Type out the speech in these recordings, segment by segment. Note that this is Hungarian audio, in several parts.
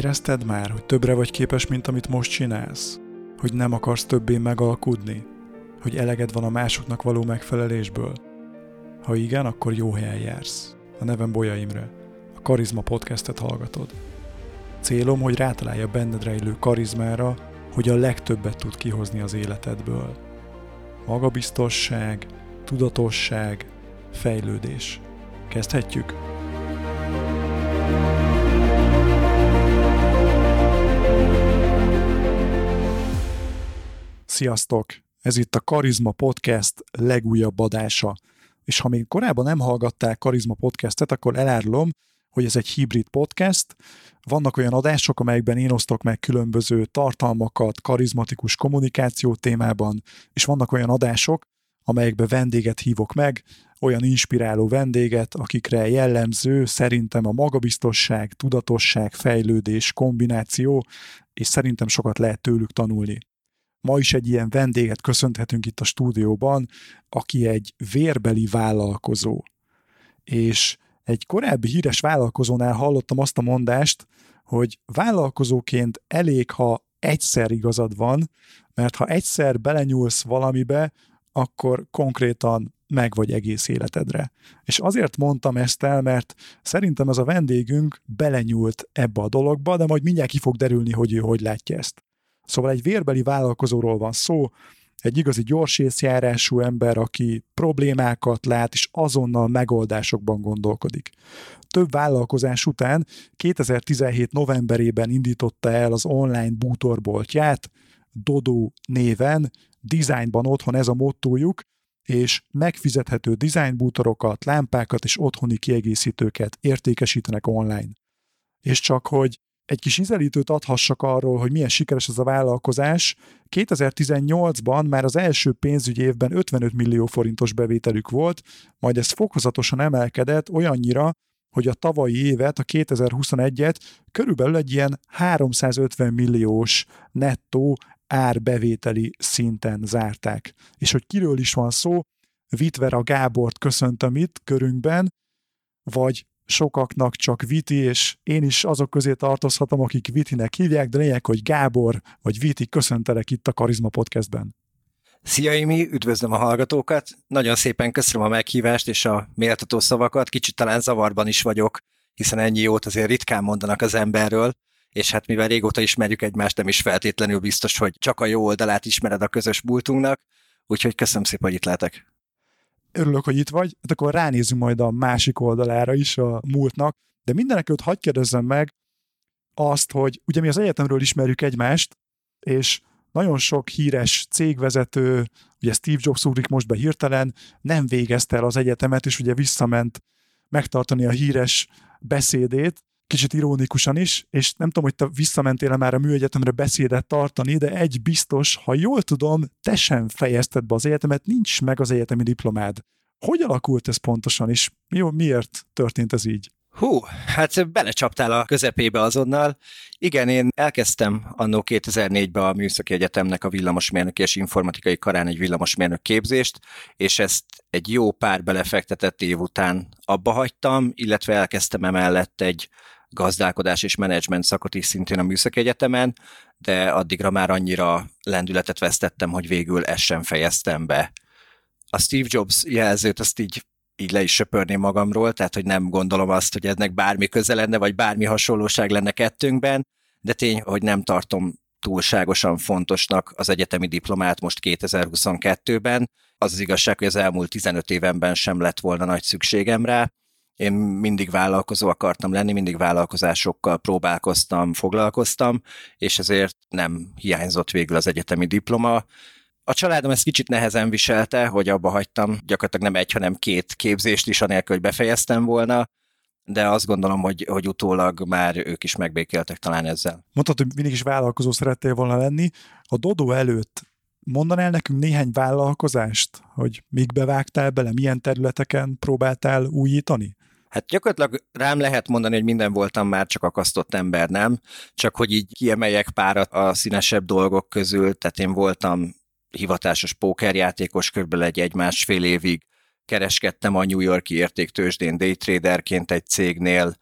Érezted már, hogy többre vagy képes, mint amit most csinálsz? Hogy nem akarsz többé megalkudni? Hogy eleged van a másoknak való megfelelésből? Ha igen, akkor jó helyen jársz. A nevem Bolya Imre. A Karizma podcastet hallgatod. Célom, hogy rátalálja benned rejlő karizmára, hogy a legtöbbet tud kihozni az életedből. Magabiztosság, tudatosság, fejlődés. Kezdhetjük? Sziasztok! Ez itt a Karizma Podcast legújabb adása. És ha még korábban nem hallgatták Karizma Podcastet, akkor elárulom, hogy ez egy hibrid podcast. Vannak olyan adások, amelyekben én osztok meg különböző tartalmakat karizmatikus kommunikáció témában, és vannak olyan adások, amelyekben vendéget hívok meg, olyan inspiráló vendéget, akikre jellemző szerintem a magabiztosság, tudatosság, fejlődés kombináció, és szerintem sokat lehet tőlük tanulni. Ma is egy ilyen vendéget köszönhetünk itt a stúdióban, aki egy vérbeli vállalkozó. És egy korábbi híres vállalkozónál hallottam azt a mondást, hogy vállalkozóként elég, ha egyszer igazad van, mert ha egyszer belenyúlsz valamibe, akkor konkrétan meg vagy egész életedre. És azért mondtam ezt el, mert szerintem ez a vendégünk belenyúlt ebbe a dologba, de majd mindjárt ki fog derülni, hogy ő hogy látja ezt. Szóval egy vérbeli vállalkozóról van szó, egy igazi gyorsészjárású ember, aki problémákat lát, és azonnal megoldásokban gondolkodik. Több vállalkozás után 2017 novemberében indította el az online bútorboltját, Dodo néven, designban otthon ez a mottójuk, és megfizethető bútorokat, lámpákat és otthoni kiegészítőket értékesítenek online. És csak hogy egy kis ízelítőt adhassak arról, hogy milyen sikeres ez a vállalkozás. 2018-ban már az első pénzügyi évben 55 millió forintos bevételük volt, majd ez fokozatosan emelkedett olyannyira, hogy a tavalyi évet, a 2021-et körülbelül egy ilyen 350 milliós nettó árbevételi szinten zárták. És hogy kiről is van szó, Vitvera Gábort köszöntöm itt körünkben, vagy sokaknak csak Viti, és én is azok közé tartozhatom, akik Vitinek hívják, de lényeg, hogy Gábor vagy Viti, köszöntelek itt a Karizma Podcastben. Szia, Imi, üdvözlöm a hallgatókat. Nagyon szépen köszönöm a meghívást és a méltató szavakat. Kicsit talán zavarban is vagyok, hiszen ennyi jót azért ritkán mondanak az emberről, és hát mivel régóta ismerjük egymást, nem is feltétlenül biztos, hogy csak a jó oldalát ismered a közös múltunknak, úgyhogy köszönöm szépen, hogy itt lehetek örülök, hogy itt vagy, hát akkor ránézünk majd a másik oldalára is a múltnak, de mindenekült hagyd kérdezzem meg azt, hogy ugye mi az egyetemről ismerjük egymást, és nagyon sok híres cégvezető, ugye Steve Jobs úrik most be hirtelen, nem végezte el az egyetemet, és ugye visszament megtartani a híres beszédét, kicsit ironikusan is, és nem tudom, hogy te visszamentél már a műegyetemre beszédet tartani, de egy biztos, ha jól tudom, te sem fejezted be az egyetemet, nincs meg az egyetemi diplomád. Hogy alakult ez pontosan, és mi, miért történt ez így? Hú, hát belecsaptál a közepébe azonnal. Igen, én elkezdtem annó 2004-ben a Műszaki Egyetemnek a villamosmérnök és informatikai karán egy villamosmérnök képzést, és ezt egy jó pár belefektetett év után abba hagytam, illetve elkezdtem emellett egy gazdálkodás és menedzsment szakot is szintén a Műszaki Egyetemen, de addigra már annyira lendületet vesztettem, hogy végül ezt sem fejeztem be. A Steve Jobs jelzőt azt így így le is söpörném magamról, tehát hogy nem gondolom azt, hogy ennek bármi köze lenne, vagy bármi hasonlóság lenne kettőnkben, de tény, hogy nem tartom túlságosan fontosnak az egyetemi diplomát most 2022-ben. Az az igazság, hogy az elmúlt 15 évenben sem lett volna nagy szükségem rá, én mindig vállalkozó akartam lenni, mindig vállalkozásokkal próbálkoztam, foglalkoztam, és ezért nem hiányzott végül az egyetemi diploma. A családom ezt kicsit nehezen viselte, hogy abba hagytam gyakorlatilag nem egy, hanem két képzést is, anélkül, hogy befejeztem volna, de azt gondolom, hogy, hogy utólag már ők is megbékéltek talán ezzel. Mondtad, hogy mindig is vállalkozó szerettél volna lenni. A Dodo előtt mondanál nekünk néhány vállalkozást, hogy még bevágtál bele, milyen területeken próbáltál újítani? Hát gyakorlatilag rám lehet mondani, hogy minden voltam már, csak akasztott ember nem, csak hogy így kiemeljek párat a színesebb dolgok közül, tehát én voltam hivatásos pókerjátékos körülbelül egy egy-másfél évig, kereskedtem a New Yorki értéktősdén daytraderként egy cégnél,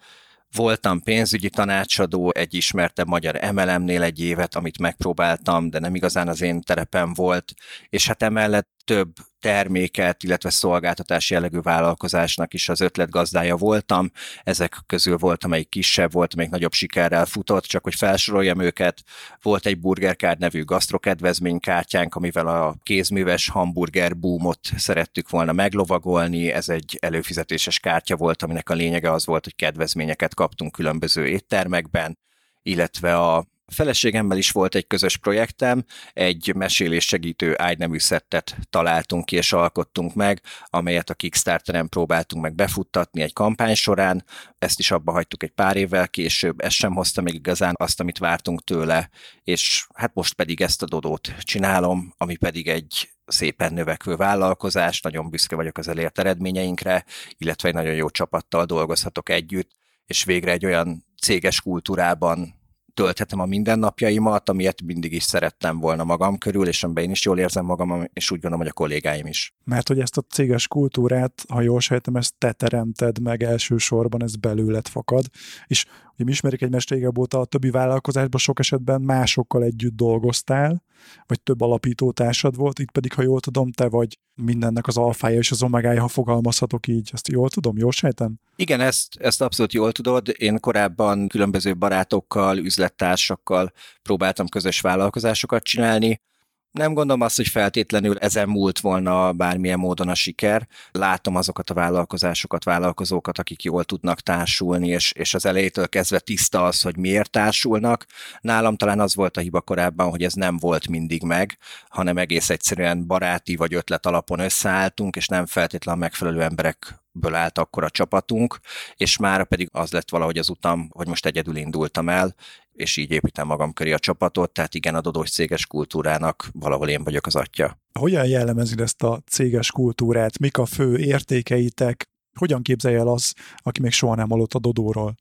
Voltam pénzügyi tanácsadó egy ismertebb magyar MLM-nél egy évet, amit megpróbáltam, de nem igazán az én terepem volt, és hát emellett több terméket, illetve szolgáltatás jellegű vállalkozásnak is az ötletgazdája voltam. Ezek közül volt, amelyik kisebb volt, amelyik nagyobb sikerrel futott, csak hogy felsoroljam őket. Volt egy burgerkárd nevű gasztrokedvezménykártyánk, amivel a kézműves hamburger boomot szerettük volna meglovagolni. Ez egy előfizetéses kártya volt, aminek a lényege az volt, hogy kedvezményeket kaptunk különböző éttermekben, illetve a a feleségemmel is volt egy közös projektem, egy mesélés segítő ágynemű szettet találtunk ki és alkottunk meg, amelyet a Kickstarteren próbáltunk meg befuttatni egy kampány során, ezt is abba hagytuk egy pár évvel később, ez sem hozta még igazán azt, amit vártunk tőle, és hát most pedig ezt a Dodót csinálom, ami pedig egy szépen növekvő vállalkozás, nagyon büszke vagyok az elért eredményeinkre, illetve egy nagyon jó csapattal dolgozhatok együtt, és végre egy olyan céges kultúrában tölthetem a mindennapjaimat, amilyet mindig is szerettem volna magam körül, és amiben én is jól érzem magam, és úgy gondolom, hogy a kollégáim is. Mert hogy ezt a céges kultúrát, ha jól sejtem, ezt te teremted meg elsősorban, ez belőled fakad, és Ugye ismerik egymást régebb óta, a többi vállalkozásban sok esetben másokkal együtt dolgoztál, vagy több alapító társad volt, itt pedig, ha jól tudom, te vagy mindennek az alfája és az omegája, ha fogalmazhatok így. Ezt jól tudom, jól sejtem? Igen, ezt, ezt abszolút jól tudod. Én korábban különböző barátokkal, üzlettársakkal próbáltam közös vállalkozásokat csinálni, nem gondolom azt, hogy feltétlenül ezen múlt volna bármilyen módon a siker. Látom azokat a vállalkozásokat, vállalkozókat, akik jól tudnak társulni, és, és az elejétől kezdve tiszta az, hogy miért társulnak. Nálam talán az volt a hiba korábban, hogy ez nem volt mindig meg, hanem egész egyszerűen baráti vagy ötlet alapon összeálltunk, és nem feltétlenül megfelelő emberek ből állt akkor a csapatunk, és már pedig az lett valahogy az utam, hogy most egyedül indultam el, és így építem magam köré a csapatot, tehát igen, a dodós céges kultúrának valahol én vagyok az atya. Hogyan jellemezed ezt a céges kultúrát? Mik a fő értékeitek? Hogyan képzelje el az, aki még soha nem hallott a Dodóról?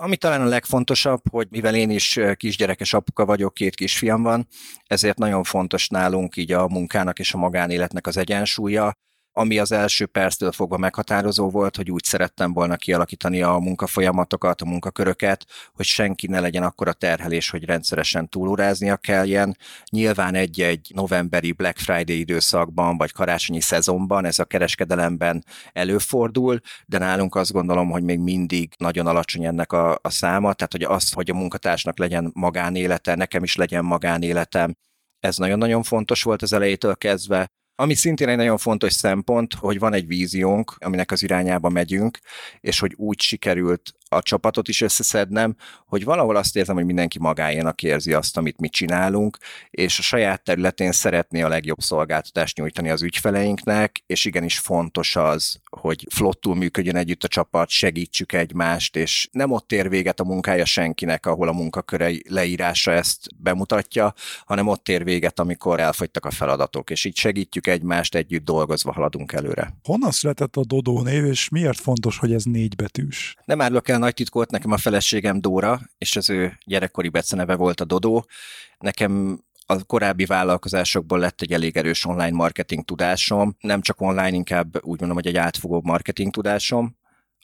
Ami talán a legfontosabb, hogy mivel én is kisgyerekes apuka vagyok, két kisfiam van, ezért nagyon fontos nálunk így a munkának és a magánéletnek az egyensúlya ami az első perctől fogva meghatározó volt, hogy úgy szerettem volna kialakítani a munkafolyamatokat, a munkaköröket, hogy senki ne legyen akkora terhelés, hogy rendszeresen túlóráznia kelljen. Nyilván egy-egy novemberi Black Friday időszakban, vagy karácsonyi szezonban ez a kereskedelemben előfordul, de nálunk azt gondolom, hogy még mindig nagyon alacsony ennek a, a száma, tehát hogy az, hogy a munkatársnak legyen magánélete, nekem is legyen magánéletem, ez nagyon-nagyon fontos volt az elejétől kezdve. Ami szintén egy nagyon fontos szempont, hogy van egy víziónk, aminek az irányába megyünk, és hogy úgy sikerült a csapatot is összeszednem, hogy valahol azt érzem, hogy mindenki magáénak érzi azt, amit mi csinálunk, és a saját területén szeretné a legjobb szolgáltatást nyújtani az ügyfeleinknek, és igenis fontos az, hogy flottul működjön együtt a csapat, segítsük egymást, és nem ott ér véget a munkája senkinek, ahol a munkakörei leírása ezt bemutatja, hanem ott ér véget, amikor elfogytak a feladatok, és így segítjük egymást, együtt dolgozva haladunk előre. Honnan született a Dodó név, és miért fontos, hogy ez négy betűs? Nem árulok el nagy titkot, nekem a feleségem Dóra, és az ő gyerekkori beceneve volt a Dodó. Nekem a korábbi vállalkozásokból lett egy elég erős online marketing tudásom, nem csak online, inkább úgy mondom, hogy egy átfogó marketing tudásom,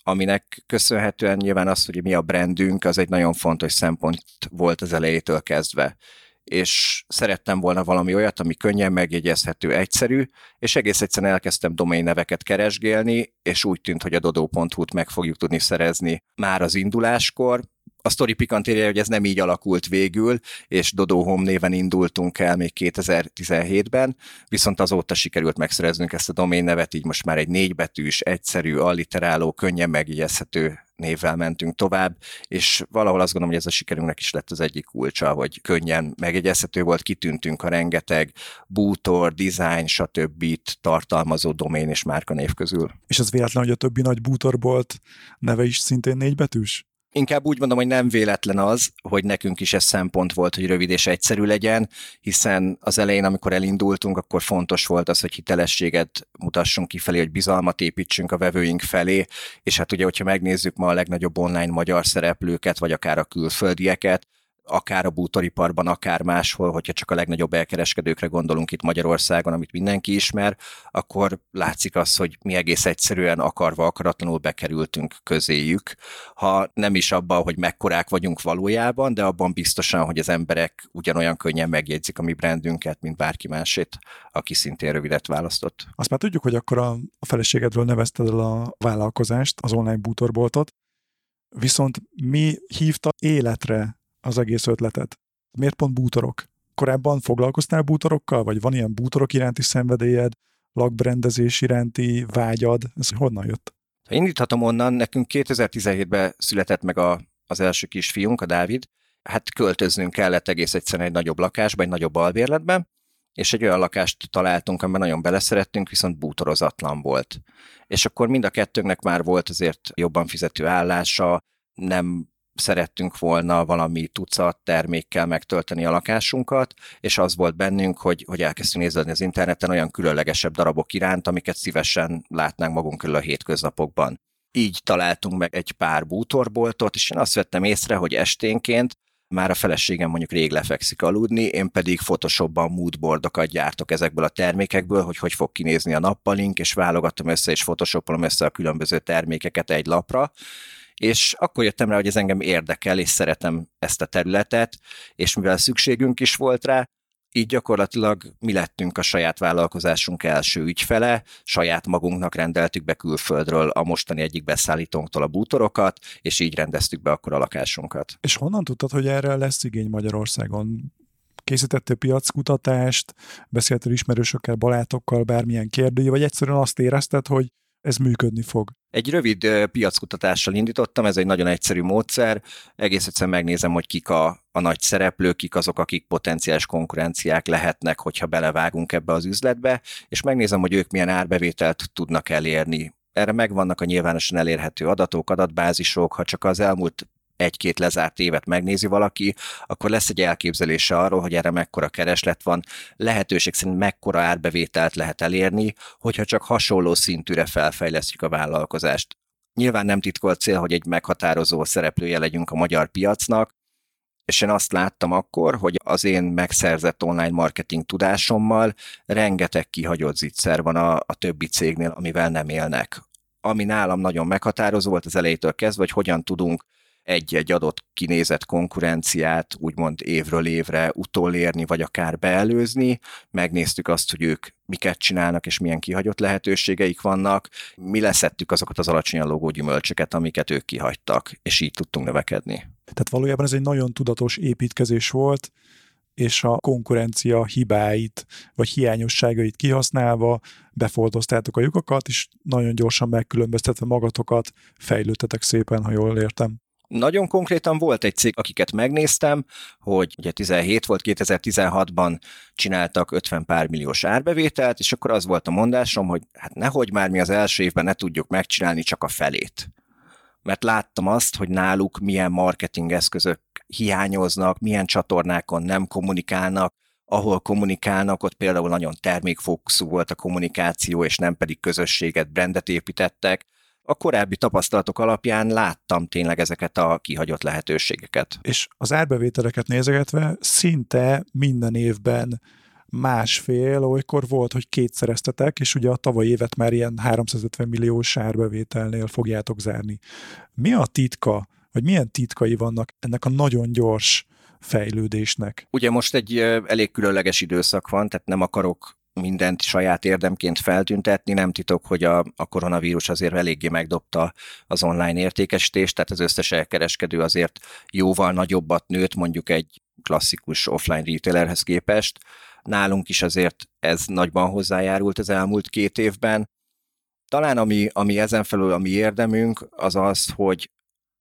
aminek köszönhetően nyilván az, hogy mi a brandünk, az egy nagyon fontos szempont volt az elejétől kezdve és szerettem volna valami olyat, ami könnyen megjegyezhető, egyszerű, és egész egyszerűen elkezdtem domain neveket keresgélni, és úgy tűnt, hogy a dodo.hu-t meg fogjuk tudni szerezni már az induláskor, a sztori pikantérje, hogy ez nem így alakult végül, és Dodo Home néven indultunk el még 2017-ben, viszont azóta sikerült megszereznünk ezt a domain nevet, így most már egy négybetűs, egyszerű, alliteráló, könnyen megjegyezhető névvel mentünk tovább, és valahol azt gondolom, hogy ez a sikerünknek is lett az egyik kulcsa, hogy könnyen megjegyezhető volt, kitűntünk a rengeteg bútor, design, stb. tartalmazó domén és márkanév közül. És az véletlen, hogy a többi nagy bútorbolt neve is szintén négybetűs? Inkább úgy mondom, hogy nem véletlen az, hogy nekünk is ez szempont volt, hogy rövid és egyszerű legyen, hiszen az elején, amikor elindultunk, akkor fontos volt az, hogy hitelességet mutassunk kifelé, hogy bizalmat építsünk a vevőink felé, és hát ugye, hogyha megnézzük ma a legnagyobb online magyar szereplőket, vagy akár a külföldieket, akár a bútoriparban, akár máshol, hogyha csak a legnagyobb elkereskedőkre gondolunk itt Magyarországon, amit mindenki ismer, akkor látszik az, hogy mi egész egyszerűen akarva, akaratlanul bekerültünk közéjük. Ha nem is abban, hogy mekkorák vagyunk valójában, de abban biztosan, hogy az emberek ugyanolyan könnyen megjegyzik a mi brandünket, mint bárki másét, aki szintén rövidet választott. Azt már tudjuk, hogy akkor a, feleségedről nevezted el a vállalkozást, az online bútorboltot, viszont mi hívta életre az egész ötletet? Miért pont bútorok? Korábban foglalkoztál bútorokkal, vagy van ilyen bútorok iránti szenvedélyed, lakbrendezés iránti vágyad? Ez honnan jött? Ha indíthatom onnan, nekünk 2017-ben született meg a, az első kisfiunk, a Dávid. Hát költöznünk kellett egész egyszerűen egy nagyobb lakásba, egy nagyobb albérletben, és egy olyan lakást találtunk, amiben nagyon beleszerettünk, viszont bútorozatlan volt. És akkor mind a kettőnknek már volt azért jobban fizető állása, nem szerettünk volna valami tucat termékkel megtölteni a lakásunkat, és az volt bennünk, hogy, hogy elkezdtünk nézni az interneten olyan különlegesebb darabok iránt, amiket szívesen látnánk magunk körül a hétköznapokban. Így találtunk meg egy pár bútorboltot, és én azt vettem észre, hogy esténként már a feleségem mondjuk rég lefekszik aludni, én pedig Photoshopban moodboardokat gyártok ezekből a termékekből, hogy hogy fog kinézni a nappalink, és válogatom össze, és photoshopolom össze a különböző termékeket egy lapra, és akkor jöttem rá, hogy ez engem érdekel, és szeretem ezt a területet, és mivel szükségünk is volt rá, így gyakorlatilag mi lettünk a saját vállalkozásunk első ügyfele, saját magunknak rendeltük be külföldről a mostani egyik beszállítónktól a bútorokat, és így rendeztük be akkor a lakásunkat. És honnan tudtad, hogy erre lesz igény Magyarországon? Készítettél piackutatást, beszéltél ismerősökkel, barátokkal, bármilyen kérdője, vagy egyszerűen azt érezted, hogy ez működni fog? Egy rövid piackutatással indítottam, ez egy nagyon egyszerű módszer. Egész egyszerűen megnézem, hogy kik a, a nagy szereplők, kik azok, akik potenciális konkurenciák lehetnek, hogyha belevágunk ebbe az üzletbe, és megnézem, hogy ők milyen árbevételt tudnak elérni erre megvannak a nyilvánosan elérhető adatok, adatbázisok, ha csak az elmúlt egy-két lezárt évet megnézi valaki, akkor lesz egy elképzelése arról, hogy erre mekkora kereslet van, lehetőség szerint mekkora árbevételt lehet elérni, hogyha csak hasonló szintűre felfejlesztjük a vállalkozást. Nyilván nem titkolt cél, hogy egy meghatározó szereplője legyünk a magyar piacnak, és én azt láttam akkor, hogy az én megszerzett online marketing tudásommal rengeteg kihagyott zicser van a, a többi cégnél, amivel nem élnek. Ami nálam nagyon meghatározó volt az elejétől kezdve, hogy hogyan tudunk egy-egy adott kinézett konkurenciát úgymond évről évre utolérni, vagy akár beelőzni. Megnéztük azt, hogy ők miket csinálnak, és milyen kihagyott lehetőségeik vannak. Mi leszettük azokat az alacsonyan logó gyümölcsöket, amiket ők kihagytak, és így tudtunk növekedni. Tehát valójában ez egy nagyon tudatos építkezés volt, és a konkurencia hibáit vagy hiányosságait kihasználva befoldoztátok a lyukakat, és nagyon gyorsan megkülönböztetve magatokat fejlődtetek szépen, ha jól értem. Nagyon konkrétan volt egy cég, akiket megnéztem, hogy ugye 17 volt, 2016-ban csináltak 50 pár milliós árbevételt, és akkor az volt a mondásom, hogy hát nehogy már mi az első évben ne tudjuk megcsinálni csak a felét. Mert láttam azt, hogy náluk milyen marketing eszközök hiányoznak, milyen csatornákon nem kommunikálnak, ahol kommunikálnak, ott például nagyon termékfókuszú volt a kommunikáció, és nem pedig közösséget, brandet építettek, a korábbi tapasztalatok alapján láttam tényleg ezeket a kihagyott lehetőségeket. És az árbevételeket nézegetve szinte minden évben másfél, olykor volt, hogy kétszereztetek, és ugye a tavaly évet már ilyen 350 milliós árbevételnél fogjátok zárni. Mi a titka, vagy milyen titkai vannak ennek a nagyon gyors fejlődésnek? Ugye most egy elég különleges időszak van, tehát nem akarok mindent saját érdemként feltüntetni. Nem titok, hogy a, a koronavírus azért eléggé megdobta az online értékesítést, tehát az összes elkereskedő azért jóval nagyobbat nőtt mondjuk egy klasszikus offline retailerhez képest. Nálunk is azért ez nagyban hozzájárult az elmúlt két évben. Talán ami, ami ezen felül a mi érdemünk, az az, hogy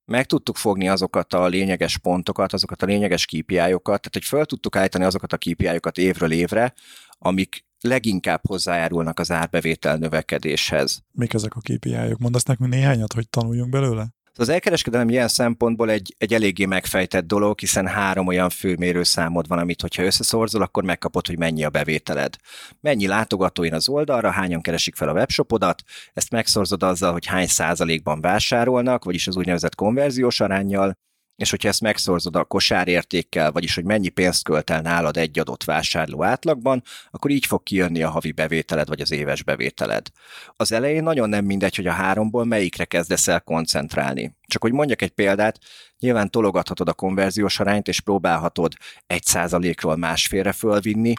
meg tudtuk fogni azokat a lényeges pontokat, azokat a lényeges KPI-okat, tehát hogy föl tudtuk állítani azokat a KPI-okat évről évre, amik leginkább hozzájárulnak az árbevétel növekedéshez. Mik ezek a KPI-ok? Mondasz nekünk néhányat, hogy tanuljunk belőle? Az elkereskedelem ilyen szempontból egy, egy eléggé megfejtett dolog, hiszen három olyan főmérőszámod van, amit hogyha összeszorzol, akkor megkapod, hogy mennyi a bevételed. Mennyi látogatóin az oldalra, hányan keresik fel a webshopodat, ezt megszorzod azzal, hogy hány százalékban vásárolnak, vagyis az úgynevezett konverziós arányjal, és hogyha ezt megszorzod a kosárértékkel, vagyis hogy mennyi pénzt költ el nálad egy adott vásárló átlagban, akkor így fog kijönni a havi bevételed, vagy az éves bevételed. Az elején nagyon nem mindegy, hogy a háromból melyikre kezdesz el koncentrálni. Csak hogy mondjak egy példát, nyilván tologathatod a konverziós arányt, és próbálhatod egy százalékról másfélre fölvinni,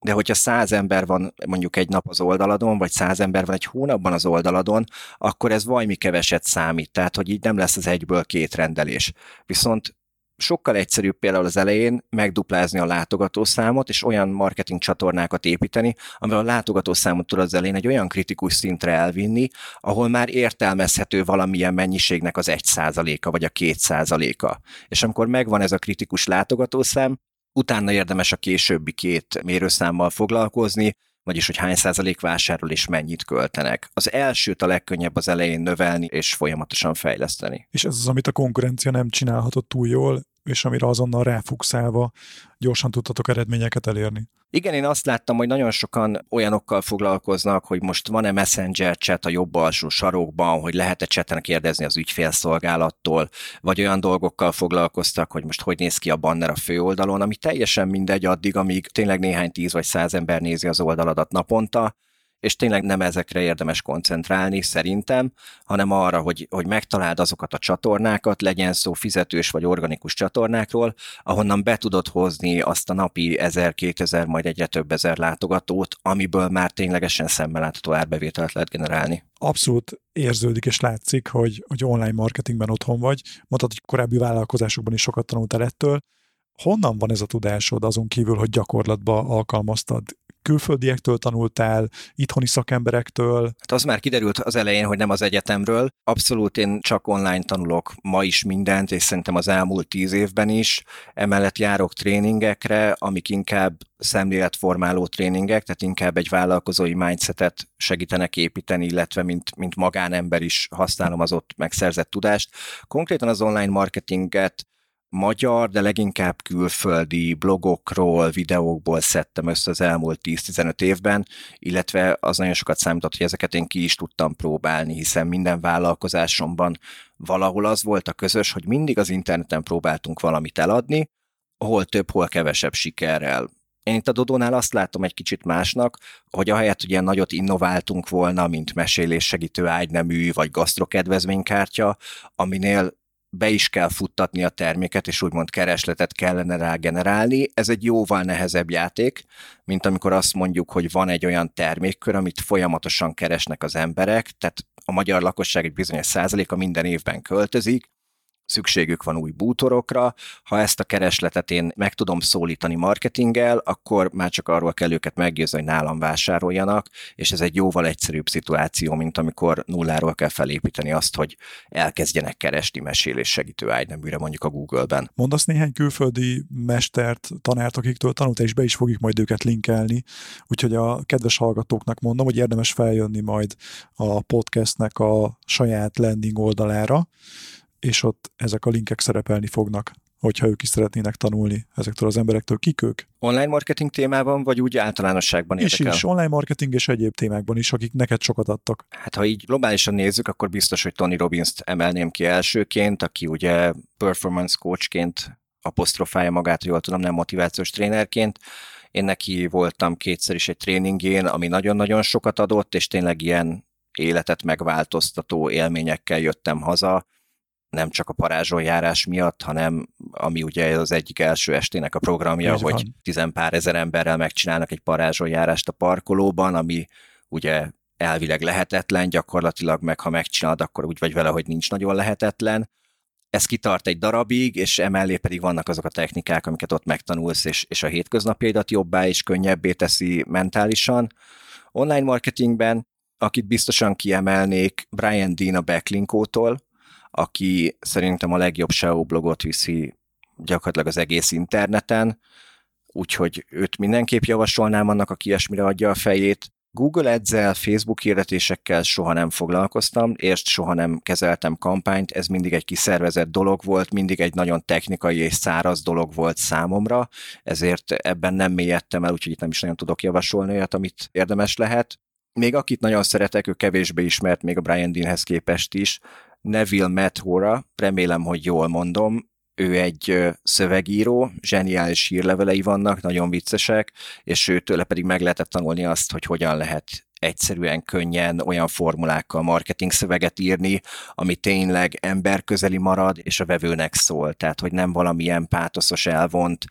de hogyha száz ember van mondjuk egy nap az oldaladon, vagy száz ember van egy hónapban az oldaladon, akkor ez valami keveset számít, tehát hogy így nem lesz az egyből két rendelés. Viszont sokkal egyszerűbb például az elején megduplázni a látogatószámot, és olyan marketing csatornákat építeni, amivel a látogatószámot tud az elején egy olyan kritikus szintre elvinni, ahol már értelmezhető valamilyen mennyiségnek az egy százaléka, vagy a két százaléka. És amikor megvan ez a kritikus látogatószám, utána érdemes a későbbi két mérőszámmal foglalkozni, vagyis hogy hány százalék vásárol és mennyit költenek. Az elsőt a legkönnyebb az elején növelni és folyamatosan fejleszteni. És ez az, amit a konkurencia nem csinálhatott túl jól, és amire azonnal ráfugszálva gyorsan tudtatok eredményeket elérni. Igen, én azt láttam, hogy nagyon sokan olyanokkal foglalkoznak, hogy most van-e messenger chat a jobb alsó sarokban, hogy lehet-e chaten kérdezni az ügyfélszolgálattól, vagy olyan dolgokkal foglalkoztak, hogy most hogy néz ki a banner a főoldalon, ami teljesen mindegy addig, amíg tényleg néhány tíz vagy száz ember nézi az oldaladat naponta, és tényleg nem ezekre érdemes koncentrálni szerintem, hanem arra, hogy, hogy megtaláld azokat a csatornákat, legyen szó fizetős vagy organikus csatornákról, ahonnan be tudod hozni azt a napi 1000-2000, majd egyre több ezer látogatót, amiből már ténylegesen szemmel látható árbevételt lehet generálni. Abszolút érződik és látszik, hogy, hogy online marketingben otthon vagy. Mondtad, hogy korábbi vállalkozásokban is sokat tanultál ettől. Honnan van ez a tudásod azon kívül, hogy gyakorlatba alkalmaztad? Külföldiektől tanultál, itthoni szakemberektől? Hát az már kiderült az elején, hogy nem az egyetemről. Abszolút én csak online tanulok ma is mindent, és szerintem az elmúlt tíz évben is. Emellett járok tréningekre, amik inkább szemléletformáló tréningek, tehát inkább egy vállalkozói mindsetet segítenek építeni, illetve mint, mint magánember is használom az ott megszerzett tudást. Konkrétan az online marketinget magyar, de leginkább külföldi blogokról, videókból szedtem össze az elmúlt 10-15 évben, illetve az nagyon sokat számított, hogy ezeket én ki is tudtam próbálni, hiszen minden vállalkozásomban valahol az volt a közös, hogy mindig az interneten próbáltunk valamit eladni, hol több, hol kevesebb sikerrel. Én itt a Dodónál azt látom egy kicsit másnak, hogy ahelyett, hogy ilyen nagyot innováltunk volna, mint mesélés segítő ágynemű vagy gasztrokedvezménykártya, aminél be is kell futtatni a terméket, és úgymond keresletet kellene rá generálni. Ez egy jóval nehezebb játék, mint amikor azt mondjuk, hogy van egy olyan termékkör, amit folyamatosan keresnek az emberek, tehát a magyar lakosság egy bizonyos százaléka minden évben költözik, szükségük van új bútorokra, ha ezt a keresletet én meg tudom szólítani marketinggel, akkor már csak arról kell őket meggyőzni, hogy nálam vásároljanak, és ez egy jóval egyszerűbb szituáció, mint amikor nulláról kell felépíteni azt, hogy elkezdjenek keresni mesélés segítő ágyneműre mondjuk a Google-ben. Mondasz néhány külföldi mestert, tanárt, akiktől tanult, és be is fogjuk majd őket linkelni, úgyhogy a kedves hallgatóknak mondom, hogy érdemes feljönni majd a podcastnek a saját landing oldalára, és ott ezek a linkek szerepelni fognak, hogyha ők is szeretnének tanulni ezektől az emberektől. Kik ők? Online marketing témában, vagy úgy általánosságban érdekel? És is, online marketing és egyéb témákban is, akik neked sokat adtak. Hát ha így globálisan nézzük, akkor biztos, hogy Tony Robbins-t emelném ki elsőként, aki ugye performance coachként apostrofálja magát, jól tudom, nem motivációs trénerként. Én neki voltam kétszer is egy tréningén, ami nagyon-nagyon sokat adott, és tényleg ilyen életet megváltoztató élményekkel jöttem haza nem csak a parázsonjárás miatt, hanem ami ugye az egyik első estének a programja, Így hogy tizenpár ezer emberrel megcsinálnak egy parázsonjárást a parkolóban, ami ugye elvileg lehetetlen, gyakorlatilag meg ha megcsinálod, akkor úgy vagy vele, hogy nincs nagyon lehetetlen. Ez kitart egy darabig, és emellé pedig vannak azok a technikák, amiket ott megtanulsz, és, és a hétköznapjaidat jobbá és könnyebbé teszi mentálisan. Online marketingben, akit biztosan kiemelnék, Brian Dean a Backlinkótól, aki szerintem a legjobb SEO blogot viszi gyakorlatilag az egész interneten, úgyhogy őt mindenképp javasolnám annak, aki ilyesmire adja a fejét. Google Ads-el, Facebook hirdetésekkel soha nem foglalkoztam, és soha nem kezeltem kampányt, ez mindig egy kiszervezett dolog volt, mindig egy nagyon technikai és száraz dolog volt számomra, ezért ebben nem mélyedtem el, úgyhogy itt nem is nagyon tudok javasolni olyat, amit érdemes lehet. Még akit nagyon szeretek, ő kevésbé ismert, még a Brian Deanhez képest is, Neville Methora, remélem, hogy jól mondom, ő egy szövegíró, zseniális hírlevelei vannak, nagyon viccesek, és őtőle pedig meg lehetett tanulni azt, hogy hogyan lehet egyszerűen, könnyen olyan formulákkal marketing szöveget írni, ami tényleg emberközeli marad, és a vevőnek szól. Tehát, hogy nem valamilyen pátoszos elvont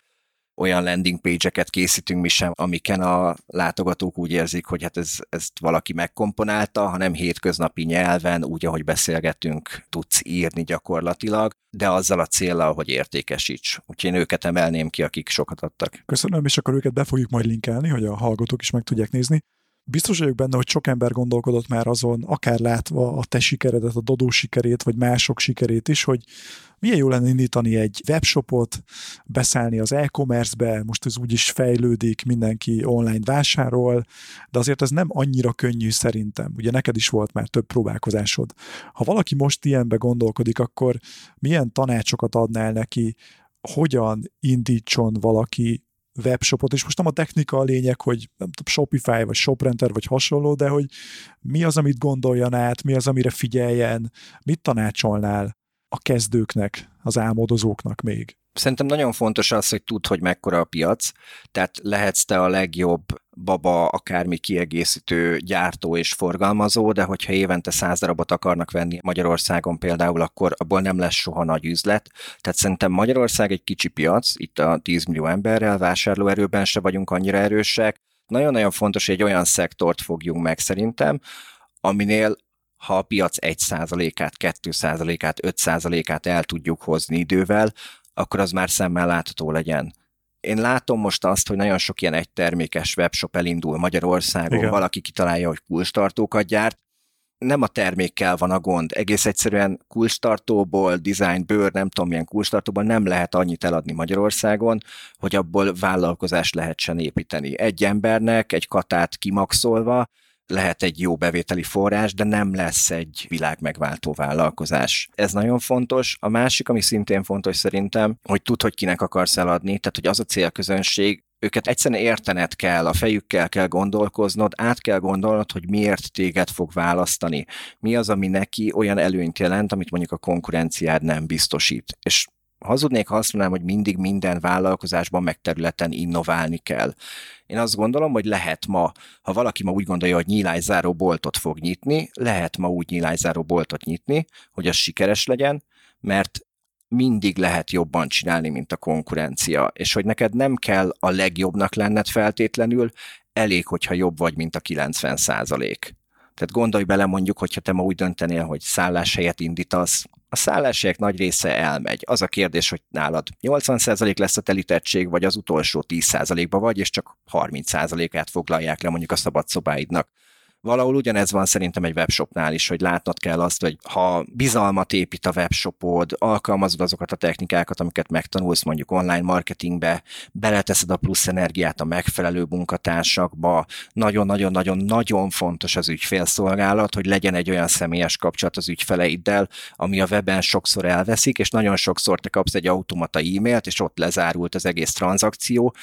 olyan landing page-eket készítünk mi sem, amiken a látogatók úgy érzik, hogy hát ez, ezt valaki megkomponálta, hanem hétköznapi nyelven, úgy, ahogy beszélgetünk, tudsz írni gyakorlatilag, de azzal a célral, hogy értékesíts. Úgyhogy én őket emelném ki, akik sokat adtak. Köszönöm, és akkor őket be fogjuk majd linkelni, hogy a hallgatók is meg tudják nézni. Biztos vagyok benne, hogy sok ember gondolkodott már azon, akár látva a te sikeredet, a Dodó sikerét, vagy mások sikerét is, hogy milyen jó lenne indítani egy webshopot, beszállni az e-commerce-be, most ez úgyis fejlődik, mindenki online vásárol, de azért ez nem annyira könnyű szerintem. Ugye neked is volt már több próbálkozásod. Ha valaki most ilyenbe gondolkodik, akkor milyen tanácsokat adnál neki, hogyan indítson valaki webshopot, és most nem a technika a lényeg, hogy nem tudom, Shopify, vagy ShopRenter, vagy hasonló, de hogy mi az, amit gondoljan át, mi az, amire figyeljen, mit tanácsolnál a kezdőknek, az álmodozóknak még? Szerintem nagyon fontos az, hogy tudd, hogy mekkora a piac, tehát lehetsz te a legjobb baba, akármi kiegészítő gyártó és forgalmazó, de hogyha évente száz darabot akarnak venni Magyarországon például, akkor abból nem lesz soha nagy üzlet. Tehát szerintem Magyarország egy kicsi piac, itt a 10 millió emberrel, vásárlóerőben se vagyunk annyira erősek. Nagyon-nagyon fontos, hogy egy olyan szektort fogjunk meg szerintem, aminél ha a piac 1%-át, 2%-át, 5%-át el tudjuk hozni idővel, akkor az már szemmel látható legyen. Én látom most azt, hogy nagyon sok ilyen egytermékes webshop elindul Magyarországon, Igen. valaki kitalálja, hogy kulcstartókat gyárt, nem a termékkel van a gond, egész egyszerűen kulcstartóból, bőr, nem tudom milyen kulcstartóból nem lehet annyit eladni Magyarországon, hogy abból vállalkozást lehetsen építeni. Egy embernek egy katát kimaxolva, lehet egy jó bevételi forrás, de nem lesz egy világ megváltó vállalkozás. Ez nagyon fontos. A másik, ami szintén fontos szerintem, hogy tud, hogy kinek akarsz eladni, tehát hogy az a célközönség, őket egyszerűen értened kell, a fejükkel kell gondolkoznod, át kell gondolnod, hogy miért téged fog választani. Mi az, ami neki olyan előnyt jelent, amit mondjuk a konkurenciád nem biztosít. És hazudnék, ha azt mondanám, hogy mindig minden vállalkozásban meg területen innoválni kell. Én azt gondolom, hogy lehet ma, ha valaki ma úgy gondolja, hogy nyílászáró boltot fog nyitni, lehet ma úgy nyílászáró boltot nyitni, hogy az sikeres legyen, mert mindig lehet jobban csinálni, mint a konkurencia, és hogy neked nem kell a legjobbnak lenned feltétlenül, elég, hogyha jobb vagy, mint a 90 százalék. Tehát gondolj bele mondjuk, hogyha te ma úgy döntenél, hogy szálláshelyet indítasz, a szálláshelyek nagy része elmegy. Az a kérdés, hogy nálad 80% lesz a telítettség, vagy az utolsó 10%-ba vagy, és csak 30%-át foglalják le mondjuk a szabad szobáidnak. Valahol ugyanez van szerintem egy webshopnál is, hogy látnod kell azt, hogy ha bizalmat épít a webshopod, alkalmazod azokat a technikákat, amiket megtanulsz mondjuk online marketingbe, beleteszed a plusz energiát a megfelelő munkatársakba, nagyon-nagyon-nagyon-nagyon fontos az ügyfélszolgálat, hogy legyen egy olyan személyes kapcsolat az ügyfeleiddel, ami a weben sokszor elveszik, és nagyon sokszor te kapsz egy automata e-mailt, és ott lezárult az egész tranzakció,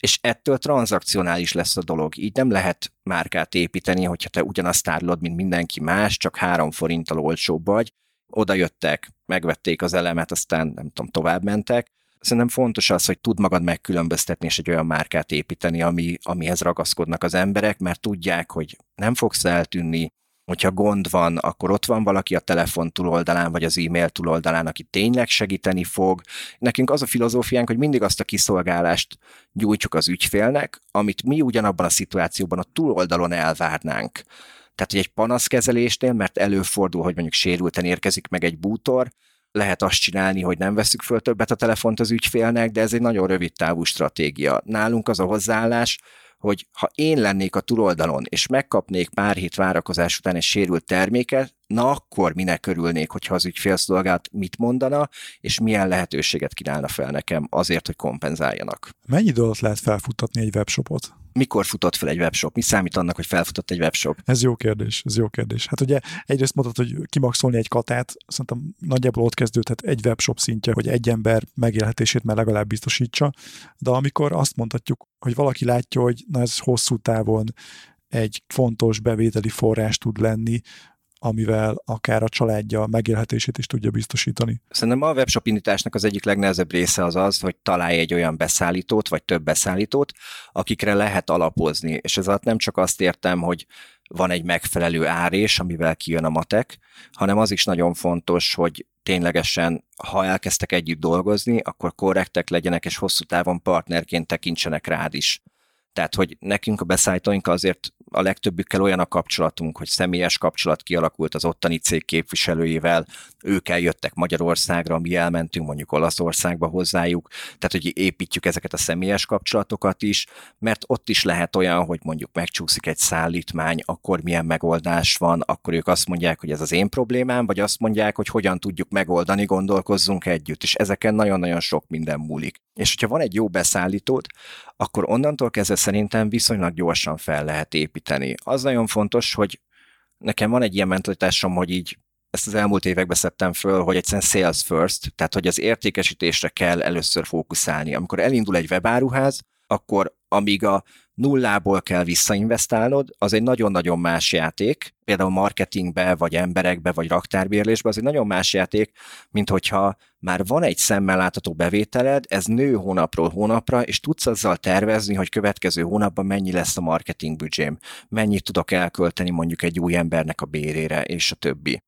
és ettől tranzakcionális lesz a dolog. Így nem lehet márkát építeni, hogyha te ugyanazt árulod, mint mindenki más, csak három forinttal olcsóbb vagy. Oda jöttek, megvették az elemet, aztán nem tudom, tovább mentek. Szerintem fontos az, hogy tud magad megkülönböztetni, és egy olyan márkát építeni, ami, amihez ragaszkodnak az emberek, mert tudják, hogy nem fogsz eltűnni, hogyha gond van, akkor ott van valaki a telefon túloldalán, vagy az e-mail túloldalán, aki tényleg segíteni fog. Nekünk az a filozófiánk, hogy mindig azt a kiszolgálást gyújtjuk az ügyfélnek, amit mi ugyanabban a szituációban a túloldalon elvárnánk. Tehát, hogy egy panaszkezelésnél, mert előfordul, hogy mondjuk sérülten érkezik meg egy bútor, lehet azt csinálni, hogy nem veszük föl többet a telefont az ügyfélnek, de ez egy nagyon rövid távú stratégia. Nálunk az a hozzáállás, hogy ha én lennék a túloldalon, és megkapnék pár hét várakozás után egy sérült terméket, na akkor minek örülnék, hogyha az ügyfélszolgálat mit mondana, és milyen lehetőséget kínálna fel nekem azért, hogy kompenzáljanak. Mennyi idő alatt lehet felfuttatni egy webshopot? mikor futott fel egy webshop? Mi számít annak, hogy felfutott egy webshop? Ez jó kérdés, ez jó kérdés. Hát ugye egyrészt mondtad, hogy kimaxolni egy katát, szerintem nagyjából ott kezdődhet egy webshop szintje, hogy egy ember megélhetését már legalább biztosítsa, de amikor azt mondhatjuk, hogy valaki látja, hogy na ez hosszú távon egy fontos bevételi forrás tud lenni, amivel akár a családja megélhetését is tudja biztosítani. Szerintem a webshop indításnak az egyik legnehezebb része az az, hogy találj egy olyan beszállítót, vagy több beszállítót, akikre lehet alapozni. És ez alatt nem csak azt értem, hogy van egy megfelelő árés, amivel kijön a matek, hanem az is nagyon fontos, hogy ténylegesen, ha elkezdtek együtt dolgozni, akkor korrektek legyenek, és hosszú távon partnerként tekintsenek rád is. Tehát, hogy nekünk a beszállítóink azért a legtöbbükkel olyan a kapcsolatunk, hogy személyes kapcsolat kialakult az ottani cég képviselőjével, ők eljöttek Magyarországra, mi elmentünk mondjuk Olaszországba hozzájuk, tehát hogy építjük ezeket a személyes kapcsolatokat is, mert ott is lehet olyan, hogy mondjuk megcsúszik egy szállítmány, akkor milyen megoldás van, akkor ők azt mondják, hogy ez az én problémám, vagy azt mondják, hogy hogyan tudjuk megoldani, gondolkozzunk együtt, és ezeken nagyon-nagyon sok minden múlik. És hogyha van egy jó beszállítód, akkor onnantól kezdve szerintem viszonylag gyorsan fel lehet építeni. Az nagyon fontos, hogy nekem van egy ilyen mentalitásom, hogy így ezt az elmúlt években szedtem föl, hogy egyszerűen sales first, tehát hogy az értékesítésre kell először fókuszálni. Amikor elindul egy webáruház, akkor amíg a nullából kell visszainvestálnod, az egy nagyon-nagyon más játék, például marketingbe, vagy emberekbe, vagy raktárbérlésbe, az egy nagyon más játék, mint hogyha már van egy szemmel látható bevételed, ez nő hónapról hónapra, és tudsz azzal tervezni, hogy következő hónapban mennyi lesz a marketing büdzsém, mennyit tudok elkölteni mondjuk egy új embernek a bérére, és a többi.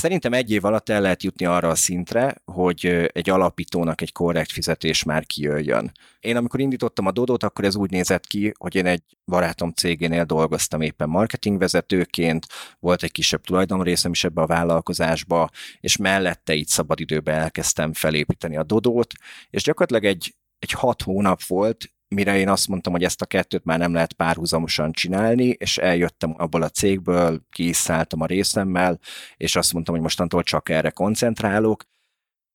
Szerintem egy év alatt el lehet jutni arra a szintre, hogy egy alapítónak egy korrekt fizetés már kijöjjön. Én amikor indítottam a Dodot, akkor ez úgy nézett ki, hogy én egy barátom cégénél dolgoztam éppen marketingvezetőként, volt egy kisebb tulajdonrészem is ebbe a vállalkozásba, és mellette így szabadidőben elkezdtem felépíteni a Dodót, és gyakorlatilag egy, egy hat hónap volt, mire én azt mondtam, hogy ezt a kettőt már nem lehet párhuzamosan csinálni, és eljöttem abból a cégből, kiszálltam a részemmel, és azt mondtam, hogy mostantól csak erre koncentrálok.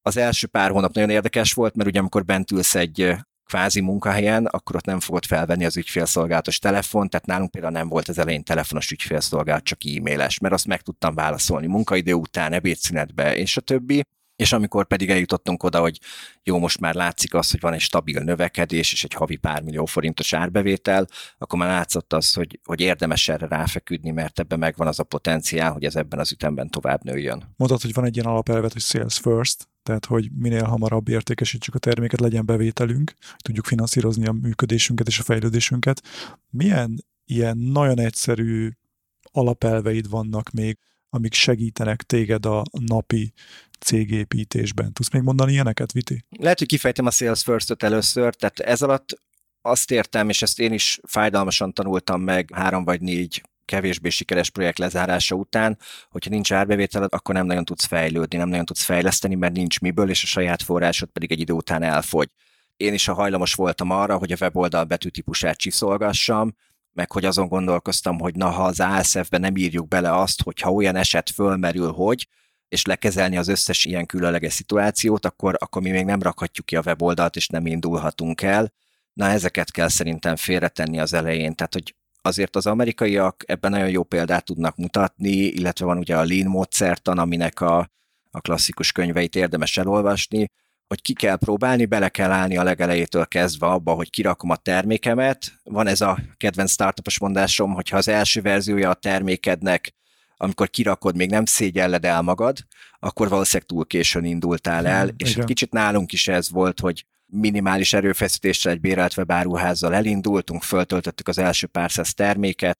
Az első pár hónap nagyon érdekes volt, mert ugye amikor bent ülsz egy kvázi munkahelyen, akkor ott nem fogod felvenni az ügyfélszolgálatos telefon, tehát nálunk például nem volt az elején telefonos ügyfélszolgálat, csak e-mailes, mert azt meg tudtam válaszolni munkaidő után, ebédszünetbe, és a többi. És amikor pedig eljutottunk oda, hogy jó, most már látszik az, hogy van egy stabil növekedés és egy havi pár millió forintos árbevétel, akkor már látszott az, hogy, hogy érdemes erre ráfeküdni, mert ebben megvan az a potenciál, hogy ez ebben az ütemben tovább nőjön. Mondod, hogy van egy ilyen alapelvet, hogy sales first, tehát hogy minél hamarabb értékesítsük a terméket, legyen bevételünk, tudjuk finanszírozni a működésünket és a fejlődésünket. Milyen ilyen nagyon egyszerű alapelveid vannak még, amik segítenek téged a napi cégépítésben. Tudsz még mondani ilyeneket, Viti? Lehet, hogy kifejtem a Sales First-öt először, tehát ez alatt azt értem, és ezt én is fájdalmasan tanultam meg három vagy négy kevésbé sikeres projekt lezárása után, hogyha nincs árbevételed, akkor nem nagyon tudsz fejlődni, nem nagyon tudsz fejleszteni, mert nincs miből, és a saját forrásod pedig egy idő után elfogy. Én is a hajlamos voltam arra, hogy a weboldal betűtípusát csiszolgassam, meg hogy azon gondolkoztam, hogy na, ha az ASF-be nem írjuk bele azt, hogy ha olyan eset fölmerül, hogy, és lekezelni az összes ilyen különleges szituációt, akkor, akkor mi még nem rakhatjuk ki a weboldalt, és nem indulhatunk el. Na, ezeket kell szerintem félretenni az elején, tehát hogy azért az amerikaiak ebben nagyon jó példát tudnak mutatni, illetve van ugye a Lean módszertan, aminek a, a klasszikus könyveit érdemes elolvasni, hogy ki kell próbálni, bele kell állni a legelejétől kezdve abba, hogy kirakom a termékemet. Van ez a kedvenc startupos mondásom, hogyha az első verziója a termékednek, amikor kirakod, még nem szégyelled el magad, akkor valószínűleg túl későn indultál el, hmm, és igen. kicsit nálunk is ez volt, hogy minimális erőfeszítéssel egy bérelt webáruházzal elindultunk, föltöltöttük az első pár száz terméket,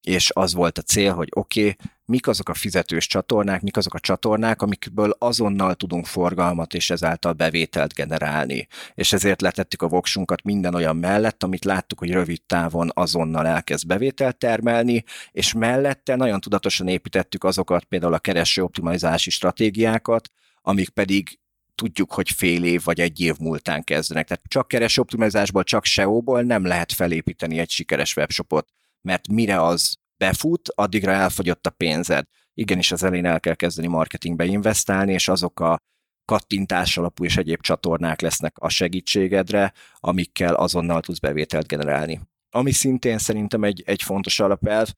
és az volt a cél, hogy oké, okay, mik azok a fizetős csatornák, mik azok a csatornák, amikből azonnal tudunk forgalmat és ezáltal bevételt generálni. És ezért letettük a voksunkat minden olyan mellett, amit láttuk, hogy rövid távon azonnal elkezd bevételt termelni, és mellette nagyon tudatosan építettük azokat, például a kereső optimalizási stratégiákat, amik pedig tudjuk, hogy fél év vagy egy év múltán kezdenek. Tehát csak kereső csak SEO-ból nem lehet felépíteni egy sikeres webshopot mert mire az befut, addigra elfogyott a pénzed. Igenis az elején el kell kezdeni marketingbe investálni, és azok a kattintás alapú és egyéb csatornák lesznek a segítségedre, amikkel azonnal tudsz bevételt generálni. Ami szintén szerintem egy, egy fontos alapelv,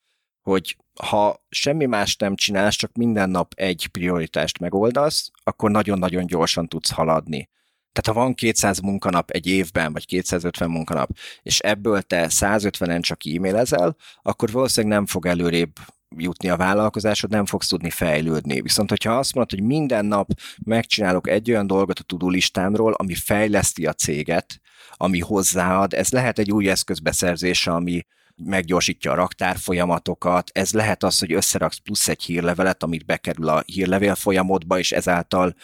hogy ha semmi más nem csinálsz, csak minden nap egy prioritást megoldasz, akkor nagyon-nagyon gyorsan tudsz haladni. Tehát ha van 200 munkanap egy évben, vagy 250 munkanap, és ebből te 150-en csak e-mailezel, akkor valószínűleg nem fog előrébb jutni a vállalkozásod, nem fogsz tudni fejlődni. Viszont, hogyha azt mondod, hogy minden nap megcsinálok egy olyan dolgot a tudó ami fejleszti a céget, ami hozzáad, ez lehet egy új eszközbeszerzése, ami meggyorsítja a raktár folyamatokat, ez lehet az, hogy összeraksz plusz egy hírlevelet, amit bekerül a hírlevél folyamodba, és ezáltal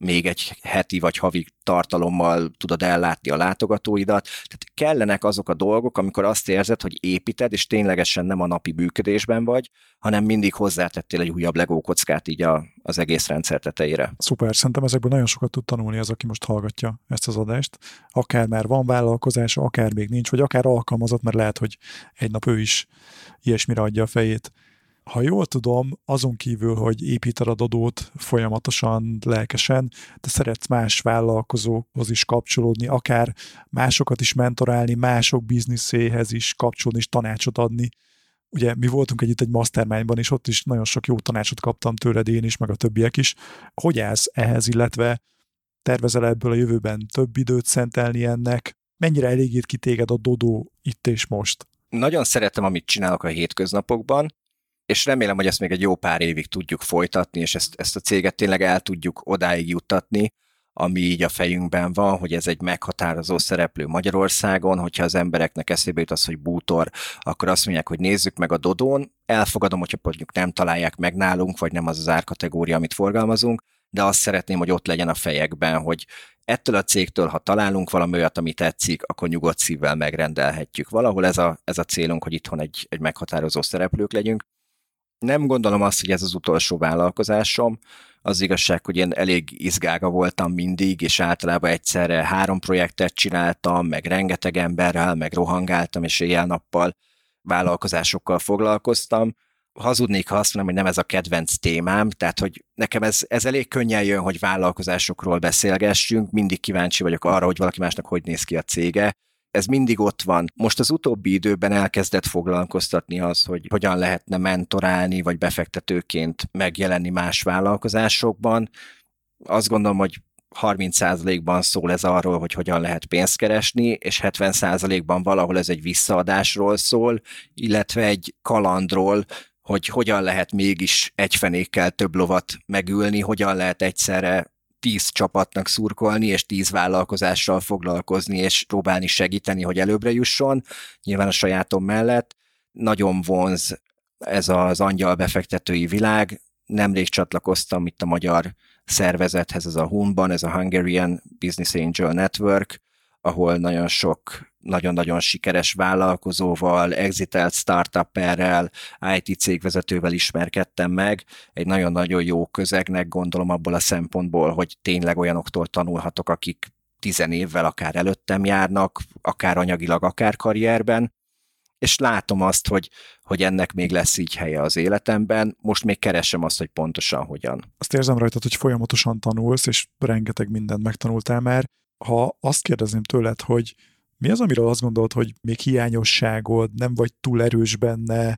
még egy heti vagy havi tartalommal tudod ellátni a látogatóidat. Tehát kellenek azok a dolgok, amikor azt érzed, hogy építed, és ténylegesen nem a napi működésben vagy, hanem mindig hozzátettél egy újabb legó kockát így a, az egész rendszer tetejére. Szuper, szerintem ezekből nagyon sokat tud tanulni az, aki most hallgatja ezt az adást. Akár már van vállalkozása, akár még nincs, vagy akár alkalmazott, mert lehet, hogy egy nap ő is ilyesmire adja a fejét ha jól tudom, azon kívül, hogy építed a Dodót folyamatosan, lelkesen, te szeretsz más vállalkozókhoz is kapcsolódni, akár másokat is mentorálni, mások bizniszéhez is kapcsolódni és tanácsot adni. Ugye mi voltunk együtt egy mastermindban, és ott is nagyon sok jó tanácsot kaptam tőled én is, meg a többiek is. Hogy állsz ehhez, illetve tervezel ebből a jövőben több időt szentelni ennek? Mennyire elégít ki téged a Dodó itt és most? Nagyon szeretem, amit csinálok a hétköznapokban, és remélem, hogy ezt még egy jó pár évig tudjuk folytatni, és ezt, ezt a céget tényleg el tudjuk odáig juttatni, ami így a fejünkben van, hogy ez egy meghatározó szereplő Magyarországon, hogyha az embereknek eszébe jut az, hogy bútor, akkor azt mondják, hogy nézzük meg a Dodón, elfogadom, hogyha mondjuk nem találják meg nálunk, vagy nem az az árkategória, amit forgalmazunk, de azt szeretném, hogy ott legyen a fejekben, hogy ettől a cégtől, ha találunk valami olyat, ami tetszik, akkor nyugodt szívvel megrendelhetjük. Valahol ez a, ez a célunk, hogy itthon egy, egy meghatározó szereplők legyünk, nem gondolom azt, hogy ez az utolsó vállalkozásom. Az igazság, hogy én elég izgága voltam mindig, és általában egyszerre három projektet csináltam, meg rengeteg emberrel, meg rohangáltam, és éjjel-nappal vállalkozásokkal foglalkoztam. Hazudnék, ha azt mondom, hogy nem ez a kedvenc témám, tehát hogy nekem ez, ez elég könnyen jön, hogy vállalkozásokról beszélgessünk, mindig kíváncsi vagyok arra, hogy valaki másnak hogy néz ki a cége, ez mindig ott van. Most az utóbbi időben elkezdett foglalkoztatni az, hogy hogyan lehetne mentorálni, vagy befektetőként megjelenni más vállalkozásokban. Azt gondolom, hogy 30%-ban szól ez arról, hogy hogyan lehet pénzt keresni, és 70%-ban valahol ez egy visszaadásról szól, illetve egy kalandról, hogy hogyan lehet mégis egy fenékkel több lovat megülni, hogyan lehet egyszerre tíz csapatnak szurkolni, és tíz vállalkozással foglalkozni, és próbálni segíteni, hogy előbbre jusson, nyilván a sajátom mellett. Nagyon vonz ez az angyal befektetői világ. Nemrég csatlakoztam itt a magyar szervezethez, ez a HUN-ban, ez a Hungarian Business Angel Network, ahol nagyon sok nagyon-nagyon sikeres vállalkozóval, exitelt startupperrel, IT cégvezetővel ismerkedtem meg. Egy nagyon-nagyon jó közegnek gondolom abból a szempontból, hogy tényleg olyanoktól tanulhatok, akik tizen évvel akár előttem járnak, akár anyagilag, akár karrierben, és látom azt, hogy, hogy ennek még lesz így helye az életemben. Most még keresem azt, hogy pontosan hogyan. Azt érzem rajtad, hogy folyamatosan tanulsz, és rengeteg mindent megtanultál már. Ha azt kérdezném tőled, hogy mi az, amiről azt gondolod, hogy még hiányosságod, nem vagy túl erős benne,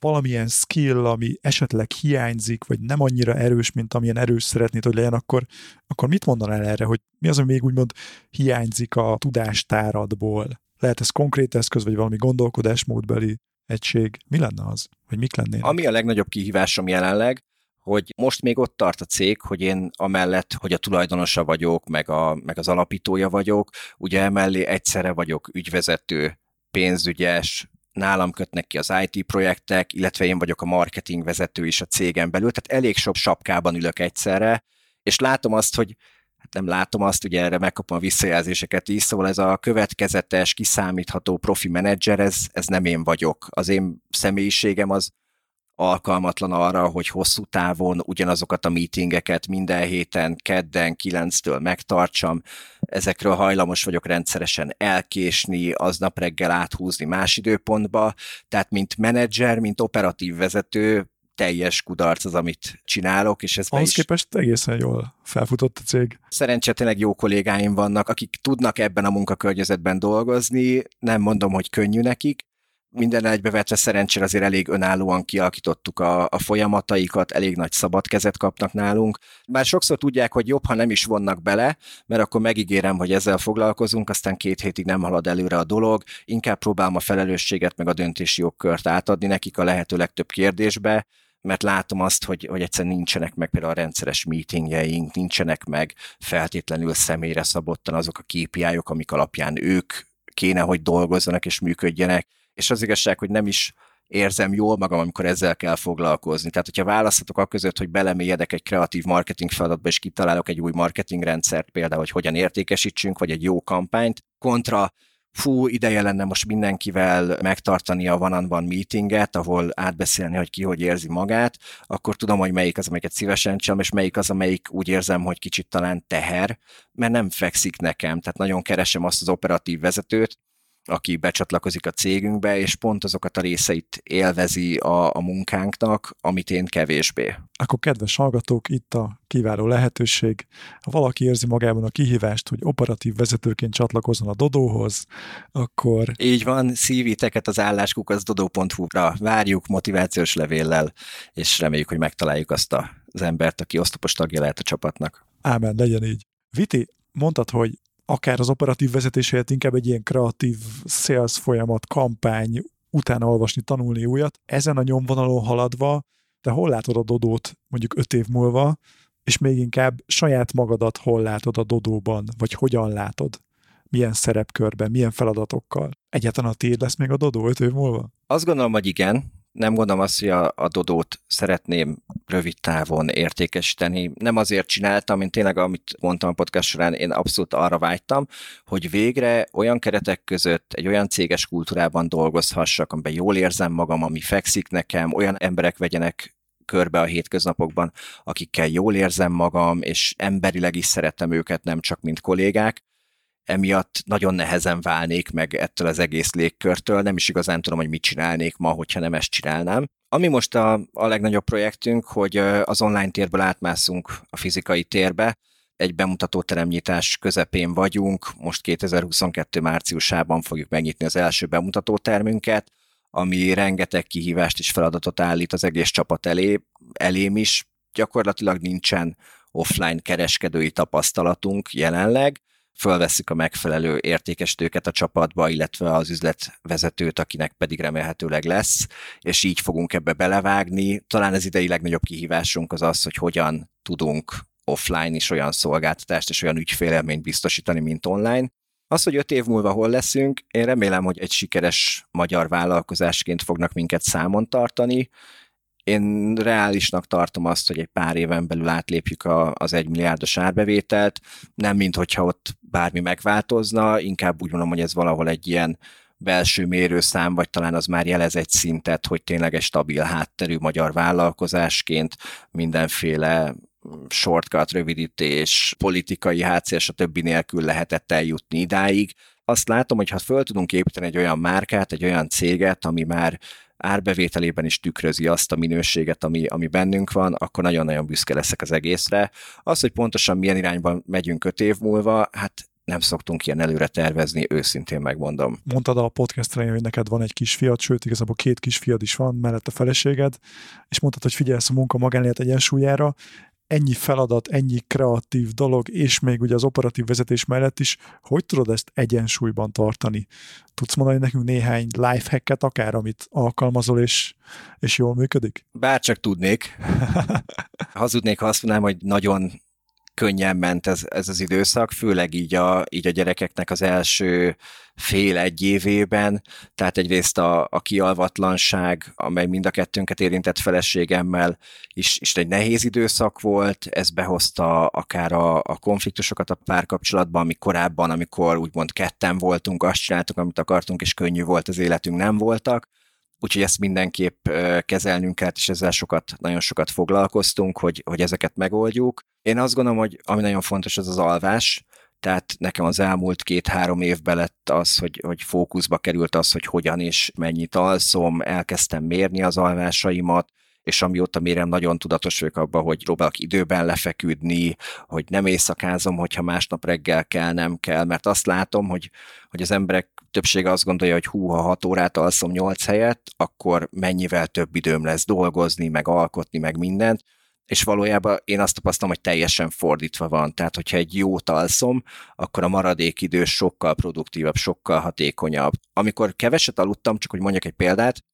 valamilyen skill, ami esetleg hiányzik, vagy nem annyira erős, mint amilyen erős szeretnéd, hogy legyen, akkor, akkor mit mondanál erre, hogy mi az, ami még úgymond hiányzik a tudástáradból? Lehet ez konkrét eszköz, vagy valami gondolkodásmódbeli egység? Mi lenne az? Vagy mik lennének? Ami a legnagyobb kihívásom jelenleg, hogy most még ott tart a cég, hogy én amellett, hogy a tulajdonosa vagyok, meg, a, meg az alapítója vagyok, ugye emellé egyszerre vagyok ügyvezető, pénzügyes, nálam kötnek ki az IT projektek, illetve én vagyok a marketing vezető is a cégen belül, tehát elég sok sapkában ülök egyszerre, és látom azt, hogy hát nem látom azt, ugye erre megkapom a visszajelzéseket is, szóval ez a következetes, kiszámítható profi menedzser, ez, ez nem én vagyok. Az én személyiségem az alkalmatlan arra, hogy hosszú távon ugyanazokat a meetingeket minden héten, kedden, kilenctől megtartsam. Ezekről hajlamos vagyok rendszeresen elkésni, aznap reggel áthúzni más időpontba, tehát mint menedzser, mint operatív vezető teljes kudarc az, amit csinálok, és ez Ahhoz is... képest egészen jól felfutott a cég. Szerencsére tényleg jó kollégáim vannak, akik tudnak ebben a munkakörnyezetben dolgozni, nem mondom, hogy könnyű nekik, minden egybevetve szerencsére azért elég önállóan kialakítottuk a, a folyamataikat, elég nagy szabad kezet kapnak nálunk. Bár sokszor tudják, hogy jobb, ha nem is vonnak bele, mert akkor megígérem, hogy ezzel foglalkozunk, aztán két hétig nem halad előre a dolog, inkább próbálom a felelősséget meg a döntési jogkört átadni nekik a lehető legtöbb kérdésbe, mert látom azt, hogy, hogy egyszerűen nincsenek meg például a rendszeres meetingjeink, nincsenek meg feltétlenül személyre szabottan azok a KPI-ok, amik alapján ők kéne, hogy dolgozzanak és működjenek, és az igazság, hogy nem is érzem jól magam, amikor ezzel kell foglalkozni. Tehát, hogyha választhatok a között, hogy belemélyedek egy kreatív marketing feladatba, és kitalálok egy új marketingrendszert, például, hogy hogyan értékesítsünk, vagy egy jó kampányt, kontra fú, ideje lenne most mindenkivel megtartani a van meetinget, ahol átbeszélni, hogy ki hogy érzi magát, akkor tudom, hogy melyik az, amelyiket szívesen csinálom, és melyik az, amelyik úgy érzem, hogy kicsit talán teher, mert nem fekszik nekem. Tehát nagyon keresem azt az operatív vezetőt, aki becsatlakozik a cégünkbe, és pont azokat a részeit élvezi a, a munkánknak, amit én kevésbé. Akkor kedves hallgatók, itt a kiváló lehetőség. Ha valaki érzi magában a kihívást, hogy operatív vezetőként csatlakozzon a Dodóhoz, akkor... Így van, szívíteket az álláskuk dodó.hu-ra várjuk motivációs levéllel, és reméljük, hogy megtaláljuk azt az embert, aki osztopos tagja lehet a csapatnak. Ámen, legyen így. Viti, mondtad, hogy akár az operatív vezetés helyett inkább egy ilyen kreatív sales folyamat, kampány, utána olvasni, tanulni újat. Ezen a nyomvonalon haladva, te hol látod a Dodót mondjuk öt év múlva, és még inkább saját magadat hol látod a Dodóban, vagy hogyan látod? Milyen szerepkörben, milyen feladatokkal? Egyáltalán a tiéd lesz még a Dodó öt év múlva? Azt gondolom, hogy igen nem gondolom azt, hogy a, a Dodót szeretném rövid távon értékesíteni. Nem azért csináltam, mint tényleg, amit mondtam a podcast során, én abszolút arra vágytam, hogy végre olyan keretek között egy olyan céges kultúrában dolgozhassak, amiben jól érzem magam, ami fekszik nekem, olyan emberek vegyenek körbe a hétköznapokban, akikkel jól érzem magam, és emberileg is szeretem őket, nem csak mint kollégák, emiatt nagyon nehezen válnék meg ettől az egész légkörtől, nem is igazán tudom, hogy mit csinálnék ma, hogyha nem ezt csinálnám. Ami most a, a legnagyobb projektünk, hogy az online térből átmászunk a fizikai térbe, egy bemutató teremnyitás közepén vagyunk, most 2022 márciusában fogjuk megnyitni az első bemutató termünket, ami rengeteg kihívást és feladatot állít az egész csapat elé, elém is. Gyakorlatilag nincsen offline kereskedői tapasztalatunk jelenleg, fölveszik a megfelelő értékesítőket a csapatba, illetve az üzletvezetőt, akinek pedig remélhetőleg lesz, és így fogunk ebbe belevágni. Talán az idei legnagyobb kihívásunk az az, hogy hogyan tudunk offline is olyan szolgáltatást és olyan ügyfélelményt biztosítani, mint online. Az, hogy öt év múlva hol leszünk, én remélem, hogy egy sikeres magyar vállalkozásként fognak minket számon tartani, én reálisnak tartom azt, hogy egy pár éven belül átlépjük a, az egy milliárdos árbevételt, nem mint hogyha ott bármi megváltozna, inkább úgy mondom, hogy ez valahol egy ilyen belső mérőszám, vagy talán az már jelez egy szintet, hogy tényleg egy stabil hátterű magyar vállalkozásként mindenféle shortcut, rövidítés, politikai hátszél, többi nélkül lehetett eljutni idáig. Azt látom, hogy ha föl tudunk építeni egy olyan márkát, egy olyan céget, ami már árbevételében is tükrözi azt a minőséget, ami, ami bennünk van, akkor nagyon-nagyon büszke leszek az egészre. Az, hogy pontosan milyen irányban megyünk öt év múlva, hát nem szoktunk ilyen előre tervezni, őszintén megmondom. Mondtad a podcast elején, hogy neked van egy kisfiad, sőt, igazából két kisfiad is van, mellett a feleséged, és mondtad, hogy figyelsz a munka magánélet egyensúlyára ennyi feladat, ennyi kreatív dolog, és még ugye az operatív vezetés mellett is, hogy tudod ezt egyensúlyban tartani? Tudsz mondani nekünk néhány lifehacket akár, amit alkalmazol, és, és jól működik? Bárcsak tudnék. Hazudnék, ha azt mondanám, hogy nagyon könnyen ment ez, ez az időszak, főleg így a, így a gyerekeknek az első fél-egy évében, tehát egyrészt a, a kialvatlanság, amely mind a kettőnket érintett feleségemmel is, is egy nehéz időszak volt, ez behozta akár a, a konfliktusokat a párkapcsolatban, ami korábban, amikor úgymond ketten voltunk, azt csináltuk, amit akartunk, és könnyű volt az életünk, nem voltak úgyhogy ezt mindenképp kezelnünk kell, és ezzel sokat, nagyon sokat foglalkoztunk, hogy, hogy ezeket megoldjuk. Én azt gondolom, hogy ami nagyon fontos, az az alvás, tehát nekem az elmúlt két-három évben lett az, hogy, hogy fókuszba került az, hogy hogyan és mennyit alszom, elkezdtem mérni az alvásaimat, és amióta mérem nagyon tudatos vagyok abban, hogy próbálok időben lefeküdni, hogy nem éjszakázom, hogyha másnap reggel kell, nem kell, mert azt látom, hogy, hogy az emberek többsége azt gondolja, hogy hú, ha 6 órát alszom 8 helyet, akkor mennyivel több időm lesz dolgozni, meg alkotni, meg mindent, és valójában én azt tapasztalom, hogy teljesen fordítva van. Tehát, hogyha egy jót alszom, akkor a maradék idő sokkal produktívabb, sokkal hatékonyabb. Amikor keveset aludtam, csak hogy mondjak egy példát,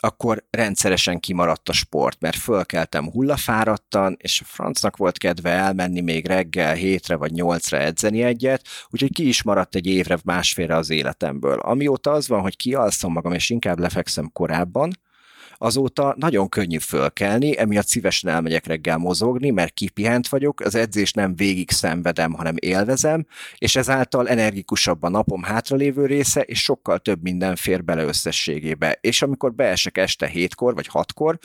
akkor rendszeresen kimaradt a sport, mert fölkeltem hullafáradtan, és a francnak volt kedve elmenni még reggel hétre vagy nyolcra edzeni egyet, úgyhogy ki is maradt egy évre, másfélre az életemből. Amióta az van, hogy kialszom magam, és inkább lefekszem korábban, azóta nagyon könnyű fölkelni, emiatt szívesen elmegyek reggel mozogni, mert kipihent vagyok, az edzés nem végig szenvedem, hanem élvezem, és ezáltal energikusabb a napom hátralévő része, és sokkal több minden fér bele összességébe. És amikor beesek este hétkor vagy hatkor,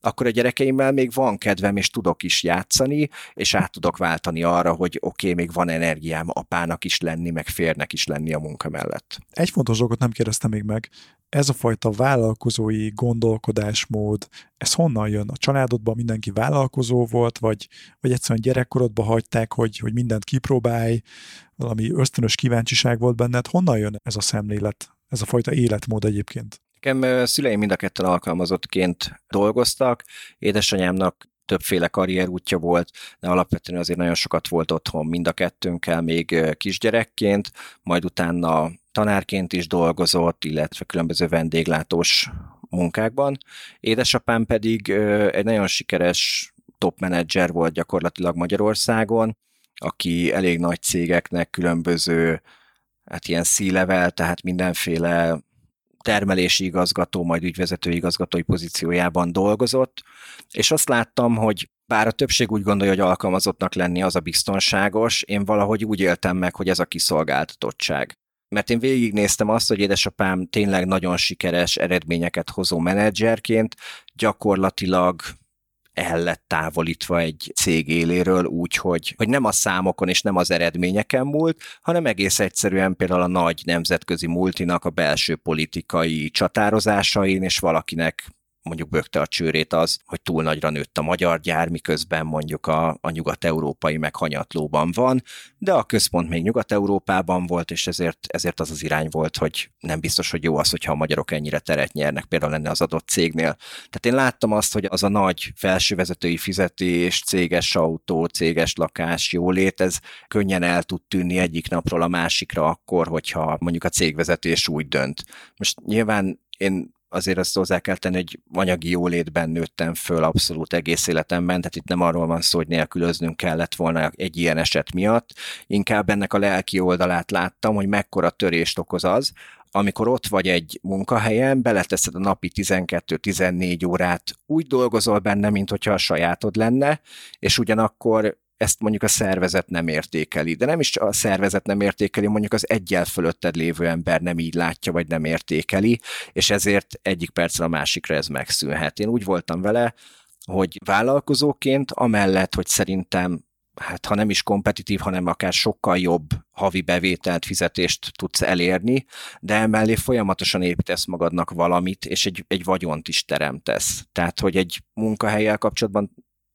akkor a gyerekeimmel még van kedvem, és tudok is játszani, és át tudok váltani arra, hogy oké, okay, még van energiám apának is lenni, meg férnek is lenni a munka mellett. Egy fontos dolgot nem kérdeztem még meg ez a fajta vállalkozói gondolkodásmód, ez honnan jön? A családodban mindenki vállalkozó volt, vagy, vagy egyszerűen gyerekkorodban hagyták, hogy, hogy mindent kipróbálj, valami ösztönös kíváncsiság volt benned. Honnan jön ez a szemlélet, ez a fajta életmód egyébként? Nekem szüleim mind a ketten alkalmazottként dolgoztak, édesanyámnak többféle karrierútja volt, de alapvetően azért nagyon sokat volt otthon mind a kettőnkkel még kisgyerekként, majd utána tanárként is dolgozott, illetve különböző vendéglátós munkákban. Édesapám pedig egy nagyon sikeres top menedzser volt gyakorlatilag Magyarországon, aki elég nagy cégeknek különböző hát ilyen C-level, tehát mindenféle termelési igazgató, majd ügyvezető igazgatói pozíciójában dolgozott, és azt láttam, hogy bár a többség úgy gondolja, hogy alkalmazottnak lenni az a biztonságos, én valahogy úgy éltem meg, hogy ez a kiszolgáltatottság. Mert én végignéztem azt, hogy édesapám tényleg nagyon sikeres eredményeket hozó menedzserként gyakorlatilag el lett távolítva egy cég éléről úgy, hogy, hogy nem a számokon és nem az eredményeken múlt, hanem egész egyszerűen például a nagy nemzetközi multinak a belső politikai csatározásain, és valakinek mondjuk bökte a csőrét az, hogy túl nagyra nőtt a magyar gyár, miközben mondjuk a, a nyugat-európai meg van, de a központ még nyugat-európában volt, és ezért, ezért az az irány volt, hogy nem biztos, hogy jó az, hogyha a magyarok ennyire teret nyernek, például lenne az adott cégnél. Tehát én láttam azt, hogy az a nagy felsővezetői fizetés, céges autó, céges lakás, jólét, ez könnyen el tud tűnni egyik napról a másikra akkor, hogyha mondjuk a cégvezetés úgy dönt. Most nyilván én azért azt hozzá kell tenni, hogy anyagi jólétben nőttem föl abszolút egész életemben, tehát itt nem arról van szó, hogy nélkülöznünk kellett volna egy ilyen eset miatt, inkább ennek a lelki oldalát láttam, hogy mekkora törést okoz az, amikor ott vagy egy munkahelyen, beleteszed a napi 12-14 órát, úgy dolgozol benne, mint hogyha a sajátod lenne, és ugyanakkor ezt mondjuk a szervezet nem értékeli. De nem is a szervezet nem értékeli, mondjuk az egyel fölötted lévő ember nem így látja, vagy nem értékeli, és ezért egyik percre a másikra ez megszűnhet. Én úgy voltam vele, hogy vállalkozóként, amellett, hogy szerintem hát ha nem is kompetitív, hanem akár sokkal jobb havi bevételt, fizetést tudsz elérni, de emellé folyamatosan építesz magadnak valamit, és egy, egy vagyont is teremtesz. Tehát, hogy egy munkahelyel kapcsolatban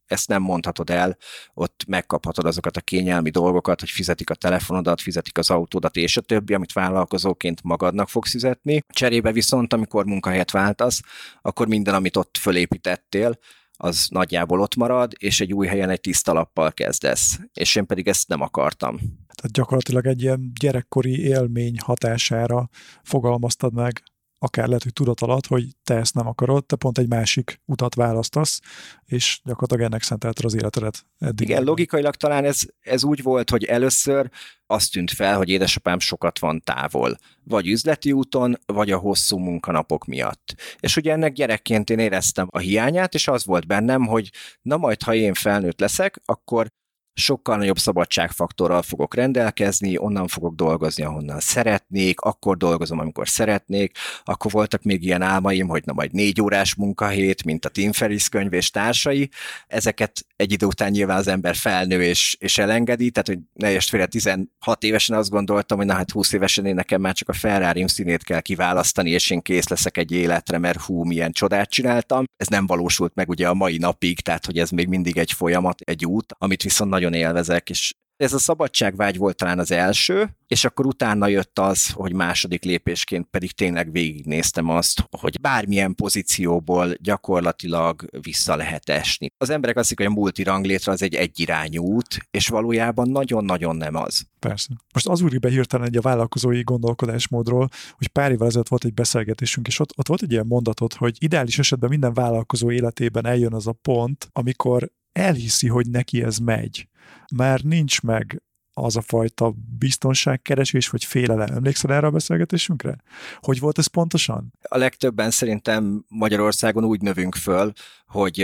ezt nem mondhatod el, ott megkaphatod azokat a kényelmi dolgokat, hogy fizetik a telefonodat, fizetik az autódat és a többi, amit vállalkozóként magadnak fogsz fizetni. Cserébe viszont, amikor munkahelyet váltasz, akkor minden, amit ott fölépítettél, az nagyjából ott marad, és egy új helyen egy tiszta lappal kezdesz. És én pedig ezt nem akartam. Tehát gyakorlatilag egy ilyen gyerekkori élmény hatására fogalmaztad meg akár lehet, hogy tudat alatt, hogy te ezt nem akarod, te pont egy másik utat választasz, és gyakorlatilag ennek szentelted az életedet eddig. Igen, logikailag talán ez, ez úgy volt, hogy először azt tűnt fel, hogy édesapám sokat van távol, vagy üzleti úton, vagy a hosszú munkanapok miatt. És ugye ennek gyerekként én éreztem a hiányát, és az volt bennem, hogy na majd, ha én felnőtt leszek, akkor sokkal nagyobb szabadságfaktorral fogok rendelkezni, onnan fogok dolgozni, ahonnan szeretnék, akkor dolgozom, amikor szeretnék, akkor voltak még ilyen álmaim, hogy na majd négy órás munkahét, mint a Tim Ferriss könyv és társai, ezeket egy idő után nyilván az ember felnő és, és elengedi, tehát hogy ne félre 16 évesen azt gondoltam, hogy na hát 20 évesen én nekem már csak a ferrari színét kell kiválasztani, és én kész leszek egy életre, mert hú, milyen csodát csináltam. Ez nem valósult meg ugye a mai napig, tehát hogy ez még mindig egy folyamat, egy út, amit viszont nagyon élvezek, és ez a szabadságvágy volt talán az első, és akkor utána jött az, hogy második lépésként pedig tényleg végignéztem azt, hogy bármilyen pozícióból gyakorlatilag vissza lehet esni. Az emberek azt hiszik, hogy a multiranglétre az egy egyirányú út, és valójában nagyon-nagyon nem az. Persze. Most az úri hirtelen egy a vállalkozói gondolkodásmódról, hogy pár évvel ezelőtt volt egy beszélgetésünk, és ott, ott volt egy ilyen mondatot, hogy ideális esetben minden vállalkozó életében eljön az a pont, amikor elhiszi, hogy neki ez megy. Már nincs meg az a fajta biztonságkeresés, vagy félelem. Emlékszel erre a beszélgetésünkre? Hogy volt ez pontosan? A legtöbben szerintem Magyarországon úgy növünk föl, hogy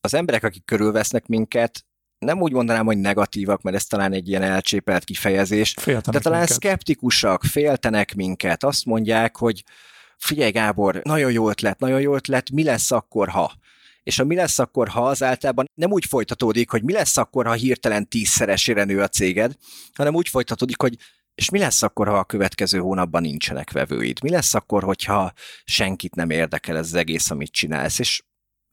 az emberek, akik körülvesznek minket, nem úgy mondanám, hogy negatívak, mert ez talán egy ilyen elcsépelt kifejezés, féltenek de talán minket. szkeptikusak, féltenek minket, azt mondják, hogy figyelj Gábor, nagyon jó ötlet, nagyon jó ötlet, mi lesz akkor, ha? És a mi lesz akkor, ha az általában nem úgy folytatódik, hogy mi lesz akkor, ha hirtelen tízszeresére nő a céged, hanem úgy folytatódik, hogy és mi lesz akkor, ha a következő hónapban nincsenek vevőid? Mi lesz akkor, hogyha senkit nem érdekel ez az egész, amit csinálsz? És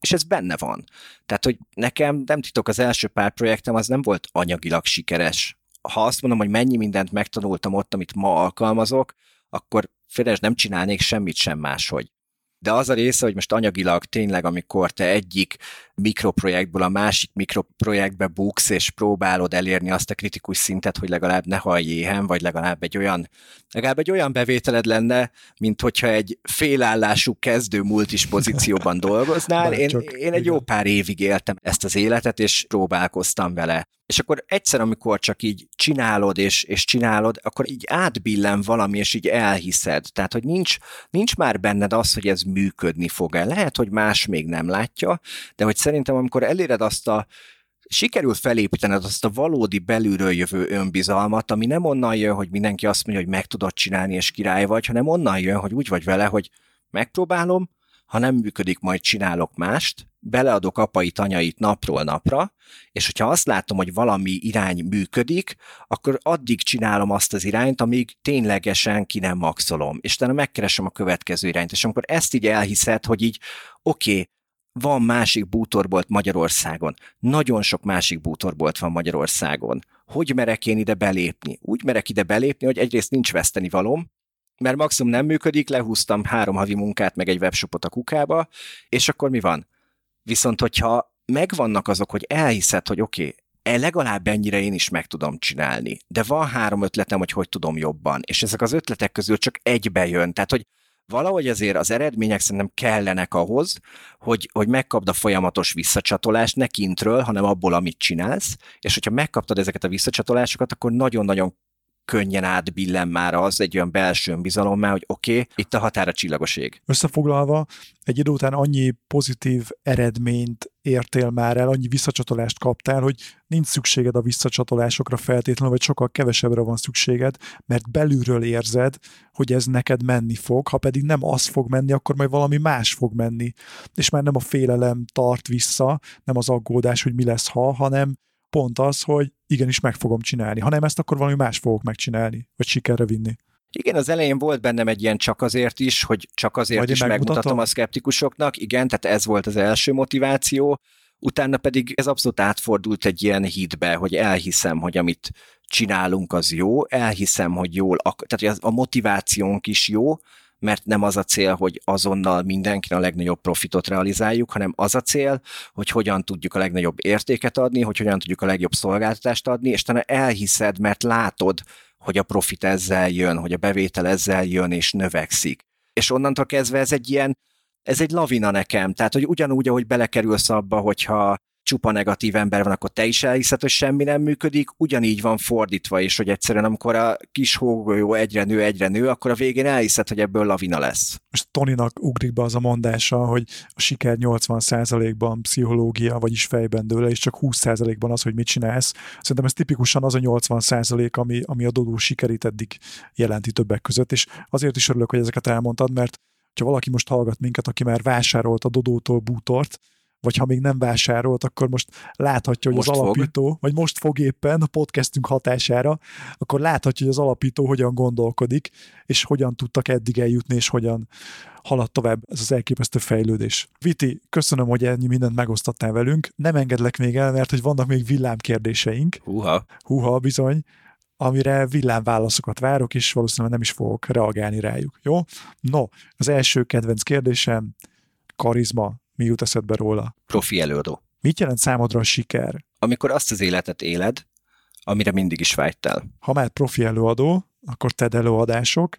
és ez benne van. Tehát, hogy nekem nem titok, az első pár projektem az nem volt anyagilag sikeres. Ha azt mondom, hogy mennyi mindent megtanultam ott, amit ma alkalmazok, akkor félres nem csinálnék semmit sem máshogy de az a része, hogy most anyagilag tényleg, amikor te egyik mikroprojektből a másik mikroprojektbe buksz, és próbálod elérni azt a kritikus szintet, hogy legalább ne hallj éhen, vagy legalább egy olyan, legalább egy olyan bevételed lenne, mint hogyha egy félállású kezdő multis pozícióban dolgoznál. Én, én egy jó pár évig éltem ezt az életet, és próbálkoztam vele. És akkor egyszer, amikor csak így csinálod és, és csinálod, akkor így átbillen valami, és így elhiszed. Tehát, hogy nincs, nincs már benned az, hogy ez működni fog-e. Lehet, hogy más még nem látja, de hogy szerintem, amikor eléred azt a sikerül felépítened azt a valódi belülről jövő önbizalmat, ami nem onnan jön, hogy mindenki azt mondja, hogy meg tudod csinálni és király vagy, hanem onnan jön, hogy úgy vagy vele, hogy megpróbálom, ha nem működik, majd csinálok mást, beleadok apai tanyait napról napra, és hogyha azt látom, hogy valami irány működik, akkor addig csinálom azt az irányt, amíg ténylegesen ki nem maxolom, és utána megkeresem a következő irányt, és amikor ezt így elhiszed, hogy így oké, okay, van másik bútorbolt Magyarországon. Nagyon sok másik bútorbolt van Magyarországon. Hogy merek én ide belépni? Úgy merek ide belépni, hogy egyrészt nincs veszteni valom, mert maximum nem működik, lehúztam három havi munkát, meg egy webshopot a kukába, és akkor mi van? Viszont, hogyha megvannak azok, hogy elhiszed, hogy oké, okay, e legalább ennyire én is meg tudom csinálni, de van három ötletem, hogy hogy tudom jobban, és ezek az ötletek közül csak egybe jön, tehát hogy valahogy azért az eredmények szerintem kellenek ahhoz, hogy, hogy megkapd a folyamatos visszacsatolást, ne kintről, hanem abból, amit csinálsz, és hogyha megkaptad ezeket a visszacsatolásokat, akkor nagyon-nagyon könnyen átbillen már az egy olyan belső bizalommá, hogy oké, okay, itt a határa csillagos ég. Összefoglalva, egy idő után annyi pozitív eredményt értél már el, annyi visszacsatolást kaptál, hogy nincs szükséged a visszacsatolásokra feltétlenül, vagy sokkal kevesebbre van szükséged, mert belülről érzed, hogy ez neked menni fog, ha pedig nem az fog menni, akkor majd valami más fog menni. És már nem a félelem tart vissza, nem az aggódás, hogy mi lesz ha, hanem pont az, hogy igenis meg fogom csinálni. Ha nem ezt, akkor valami más fogok megcsinálni, vagy sikerre vinni. Igen, az elején volt bennem egy ilyen csak azért is, hogy csak azért is megmutatom. megmutatom a szkeptikusoknak. Igen, tehát ez volt az első motiváció. Utána pedig ez abszolút átfordult egy ilyen hitbe, hogy elhiszem, hogy amit csinálunk az jó, elhiszem, hogy jól, tehát hogy a motivációnk is jó, mert nem az a cél, hogy azonnal mindenkin a legnagyobb profitot realizáljuk, hanem az a cél, hogy hogyan tudjuk a legnagyobb értéket adni, hogy hogyan tudjuk a legjobb szolgáltatást adni, és te elhiszed, mert látod, hogy a profit ezzel jön, hogy a bevétel ezzel jön és növekszik. És onnantól kezdve ez egy ilyen, ez egy lavina nekem, tehát hogy ugyanúgy, ahogy belekerülsz abba, hogyha csupa negatív ember van, akkor te is elhiszed, hogy semmi nem működik, ugyanígy van fordítva is, hogy egyszerűen amikor a kis hógolyó egyre nő, egyre nő, akkor a végén elhiszed, hogy ebből lavina lesz. Most Toninak ugrik be az a mondása, hogy a siker 80%-ban pszichológia, vagyis fejben dőle, és csak 20%-ban az, hogy mit csinálsz. Szerintem ez tipikusan az a 80% ami, ami a Dodó sikerét eddig jelenti többek között, és azért is örülök, hogy ezeket elmondtad, mert ha valaki most hallgat minket, aki már vásárolt a Dodótól bútort, vagy ha még nem vásárolt, akkor most láthatja, hogy most az alapító, fog. vagy most fog éppen a podcastünk hatására, akkor láthatja, hogy az alapító hogyan gondolkodik, és hogyan tudtak eddig eljutni, és hogyan halad tovább ez az elképesztő fejlődés. Viti, köszönöm, hogy ennyi mindent megosztottál velünk. Nem engedlek még el, mert hogy vannak még villámkérdéseink. Húha. Húha, bizony amire villámválaszokat várok, és valószínűleg nem is fogok reagálni rájuk. Jó? No, az első kedvenc kérdésem, karizma, mi jut eszedbe róla? Profi előadó. Mit jelent számodra a siker? Amikor azt az életet éled, amire mindig is vágytál. Ha már profi előadó, akkor TED előadások,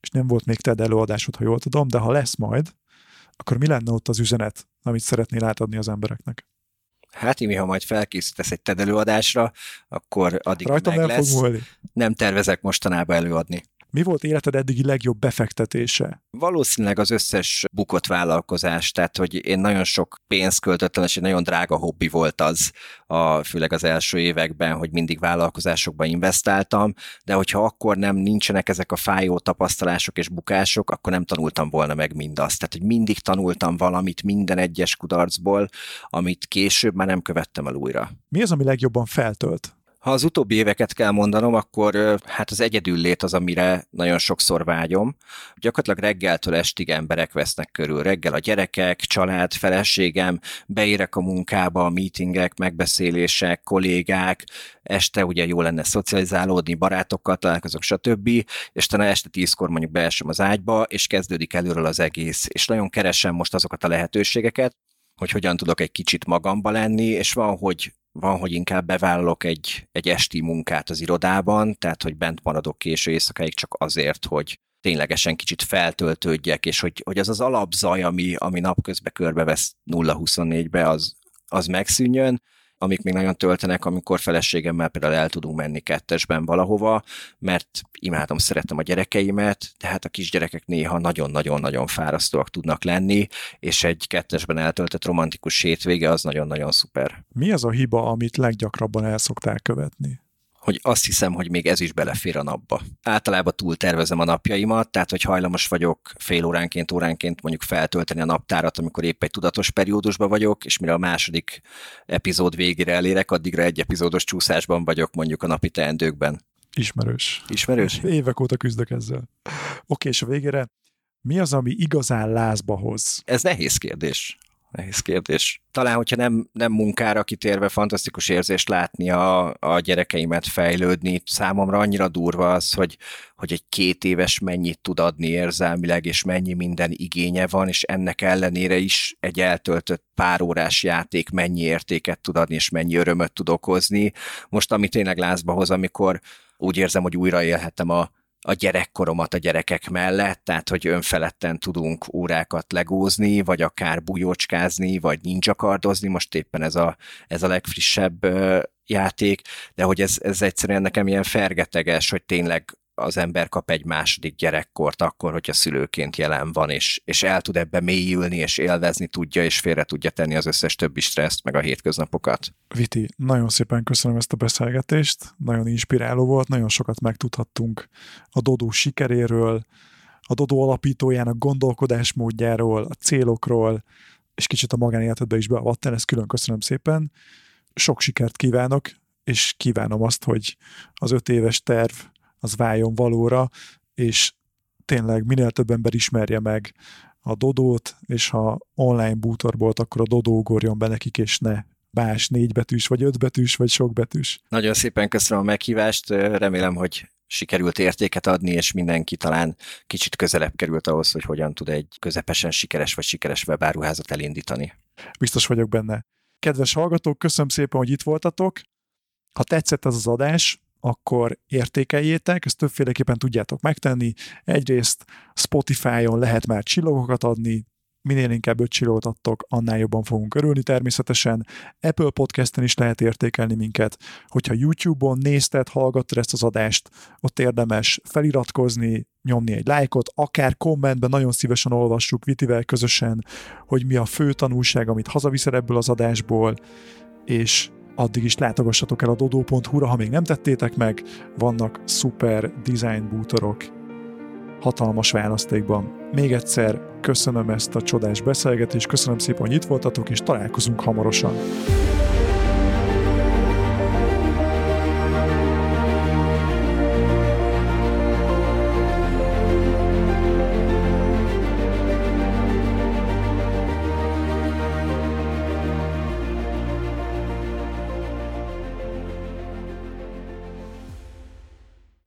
és nem volt még TED előadásod, ha jól tudom, de ha lesz majd, akkor mi lenne ott az üzenet, amit szeretnél átadni az embereknek? Hát, Imi, ha majd felkészítesz egy TED előadásra, akkor addig Rajtam meg lesz. Fog Nem tervezek mostanában előadni. Mi volt életed eddigi legjobb befektetése? Valószínűleg az összes bukott vállalkozás, tehát hogy én nagyon sok pénzt költöttem, és egy nagyon drága hobbi volt az, a, főleg az első években, hogy mindig vállalkozásokba investáltam, de hogyha akkor nem nincsenek ezek a fájó tapasztalások és bukások, akkor nem tanultam volna meg mindazt. Tehát, hogy mindig tanultam valamit minden egyes kudarcból, amit később már nem követtem el újra. Mi az, ami legjobban feltölt? Ha az utóbbi éveket kell mondanom, akkor hát az egyedül lét az, amire nagyon sokszor vágyom. Gyakorlatilag reggeltől estig emberek vesznek körül. Reggel a gyerekek, család, feleségem, beérek a munkába, a meetingek, megbeszélések, kollégák, este ugye jó lenne szocializálódni, barátokkal találkozok, stb. És talán este tízkor mondjuk beesem az ágyba, és kezdődik előről az egész. És nagyon keresem most azokat a lehetőségeket, hogy hogyan tudok egy kicsit magamba lenni, és van, hogy van, hogy inkább bevállalok egy, egy esti munkát az irodában, tehát hogy bent maradok késő éjszakáig csak azért, hogy ténylegesen kicsit feltöltődjek, és hogy, hogy az az alapzaj, ami, ami napközben körbevesz 0-24-be, az, az megszűnjön, amik még nagyon töltenek, amikor feleségemmel például el tudunk menni kettesben valahova, mert imádom, szeretem a gyerekeimet, de hát a kisgyerekek néha nagyon-nagyon-nagyon fárasztóak tudnak lenni, és egy kettesben eltöltött romantikus hétvége az nagyon-nagyon szuper. Mi az a hiba, amit leggyakrabban el szoktál követni? Hogy azt hiszem, hogy még ez is belefér a napba. Általában túl tervezem a napjaimat, tehát hogy hajlamos vagyok fél óránként, óránként mondjuk feltölteni a naptárat, amikor épp egy tudatos periódusban vagyok, és mire a második epizód végére elérek, addigra egy epizódos csúszásban vagyok mondjuk a napi teendőkben. Ismerős. Ismerős? Évek óta küzdök ezzel. Oké, és a végére mi az, ami igazán lázba hoz? Ez nehéz kérdés nehéz kérdés. Talán, hogyha nem, nem munkára kitérve, fantasztikus érzés látni a, a gyerekeimet fejlődni. Számomra annyira durva az, hogy, hogy egy két éves mennyit tud adni érzelmileg, és mennyi minden igénye van, és ennek ellenére is egy eltöltött pár órás játék mennyi értéket tud adni, és mennyi örömöt tud okozni. Most, ami tényleg lázba hoz, amikor úgy érzem, hogy újra élhetem a, a gyerekkoromat a gyerekek mellett, tehát hogy önfeledten tudunk órákat legózni, vagy akár bujócskázni, vagy ninjakardozni, most éppen ez a, ez a legfrissebb játék, de hogy ez, ez egyszerűen nekem ilyen fergeteges, hogy tényleg az ember kap egy második gyerekkort akkor, hogyha szülőként jelen van, és, és el tud ebbe mélyülni, és élvezni tudja, és félre tudja tenni az összes többi stresszt, meg a hétköznapokat. Viti, nagyon szépen köszönöm ezt a beszélgetést, nagyon inspiráló volt, nagyon sokat megtudhattunk a Dodó sikeréről, a Dodó alapítójának gondolkodásmódjáról, a célokról, és kicsit a magánéletedbe is beavattál, ezt külön köszönöm szépen. Sok sikert kívánok, és kívánom azt, hogy az öt éves terv az váljon valóra, és tényleg minél több ember ismerje meg a Dodót, és ha online bútorból, akkor a Dodó ugorjon be nekik, és ne más négybetűs, vagy ötbetűs, vagy sokbetűs. Nagyon szépen köszönöm a meghívást, remélem, hogy sikerült értéket adni, és mindenki talán kicsit közelebb került ahhoz, hogy hogyan tud egy közepesen sikeres vagy sikeres webáruházat elindítani. Biztos vagyok benne. Kedves hallgatók, köszönöm szépen, hogy itt voltatok. Ha tetszett ez az adás, akkor értékeljétek, ezt többféleképpen tudjátok megtenni. Egyrészt Spotify-on lehet már csillagokat adni, minél inkább öt csillót adtok, annál jobban fogunk örülni természetesen. Apple Podcasten is lehet értékelni minket. Hogyha YouTube-on nézted, hallgattad ezt az adást, ott érdemes feliratkozni, nyomni egy lájkot, akár kommentben nagyon szívesen olvassuk Vitivel közösen, hogy mi a fő tanulság, amit hazaviszel ebből az adásból, és addig is látogassatok el a dodo.hu-ra, ha még nem tettétek meg, vannak szuper design bútorok, hatalmas választékban. Még egyszer köszönöm ezt a csodás beszélgetést, köszönöm szépen, hogy itt voltatok, és találkozunk hamarosan.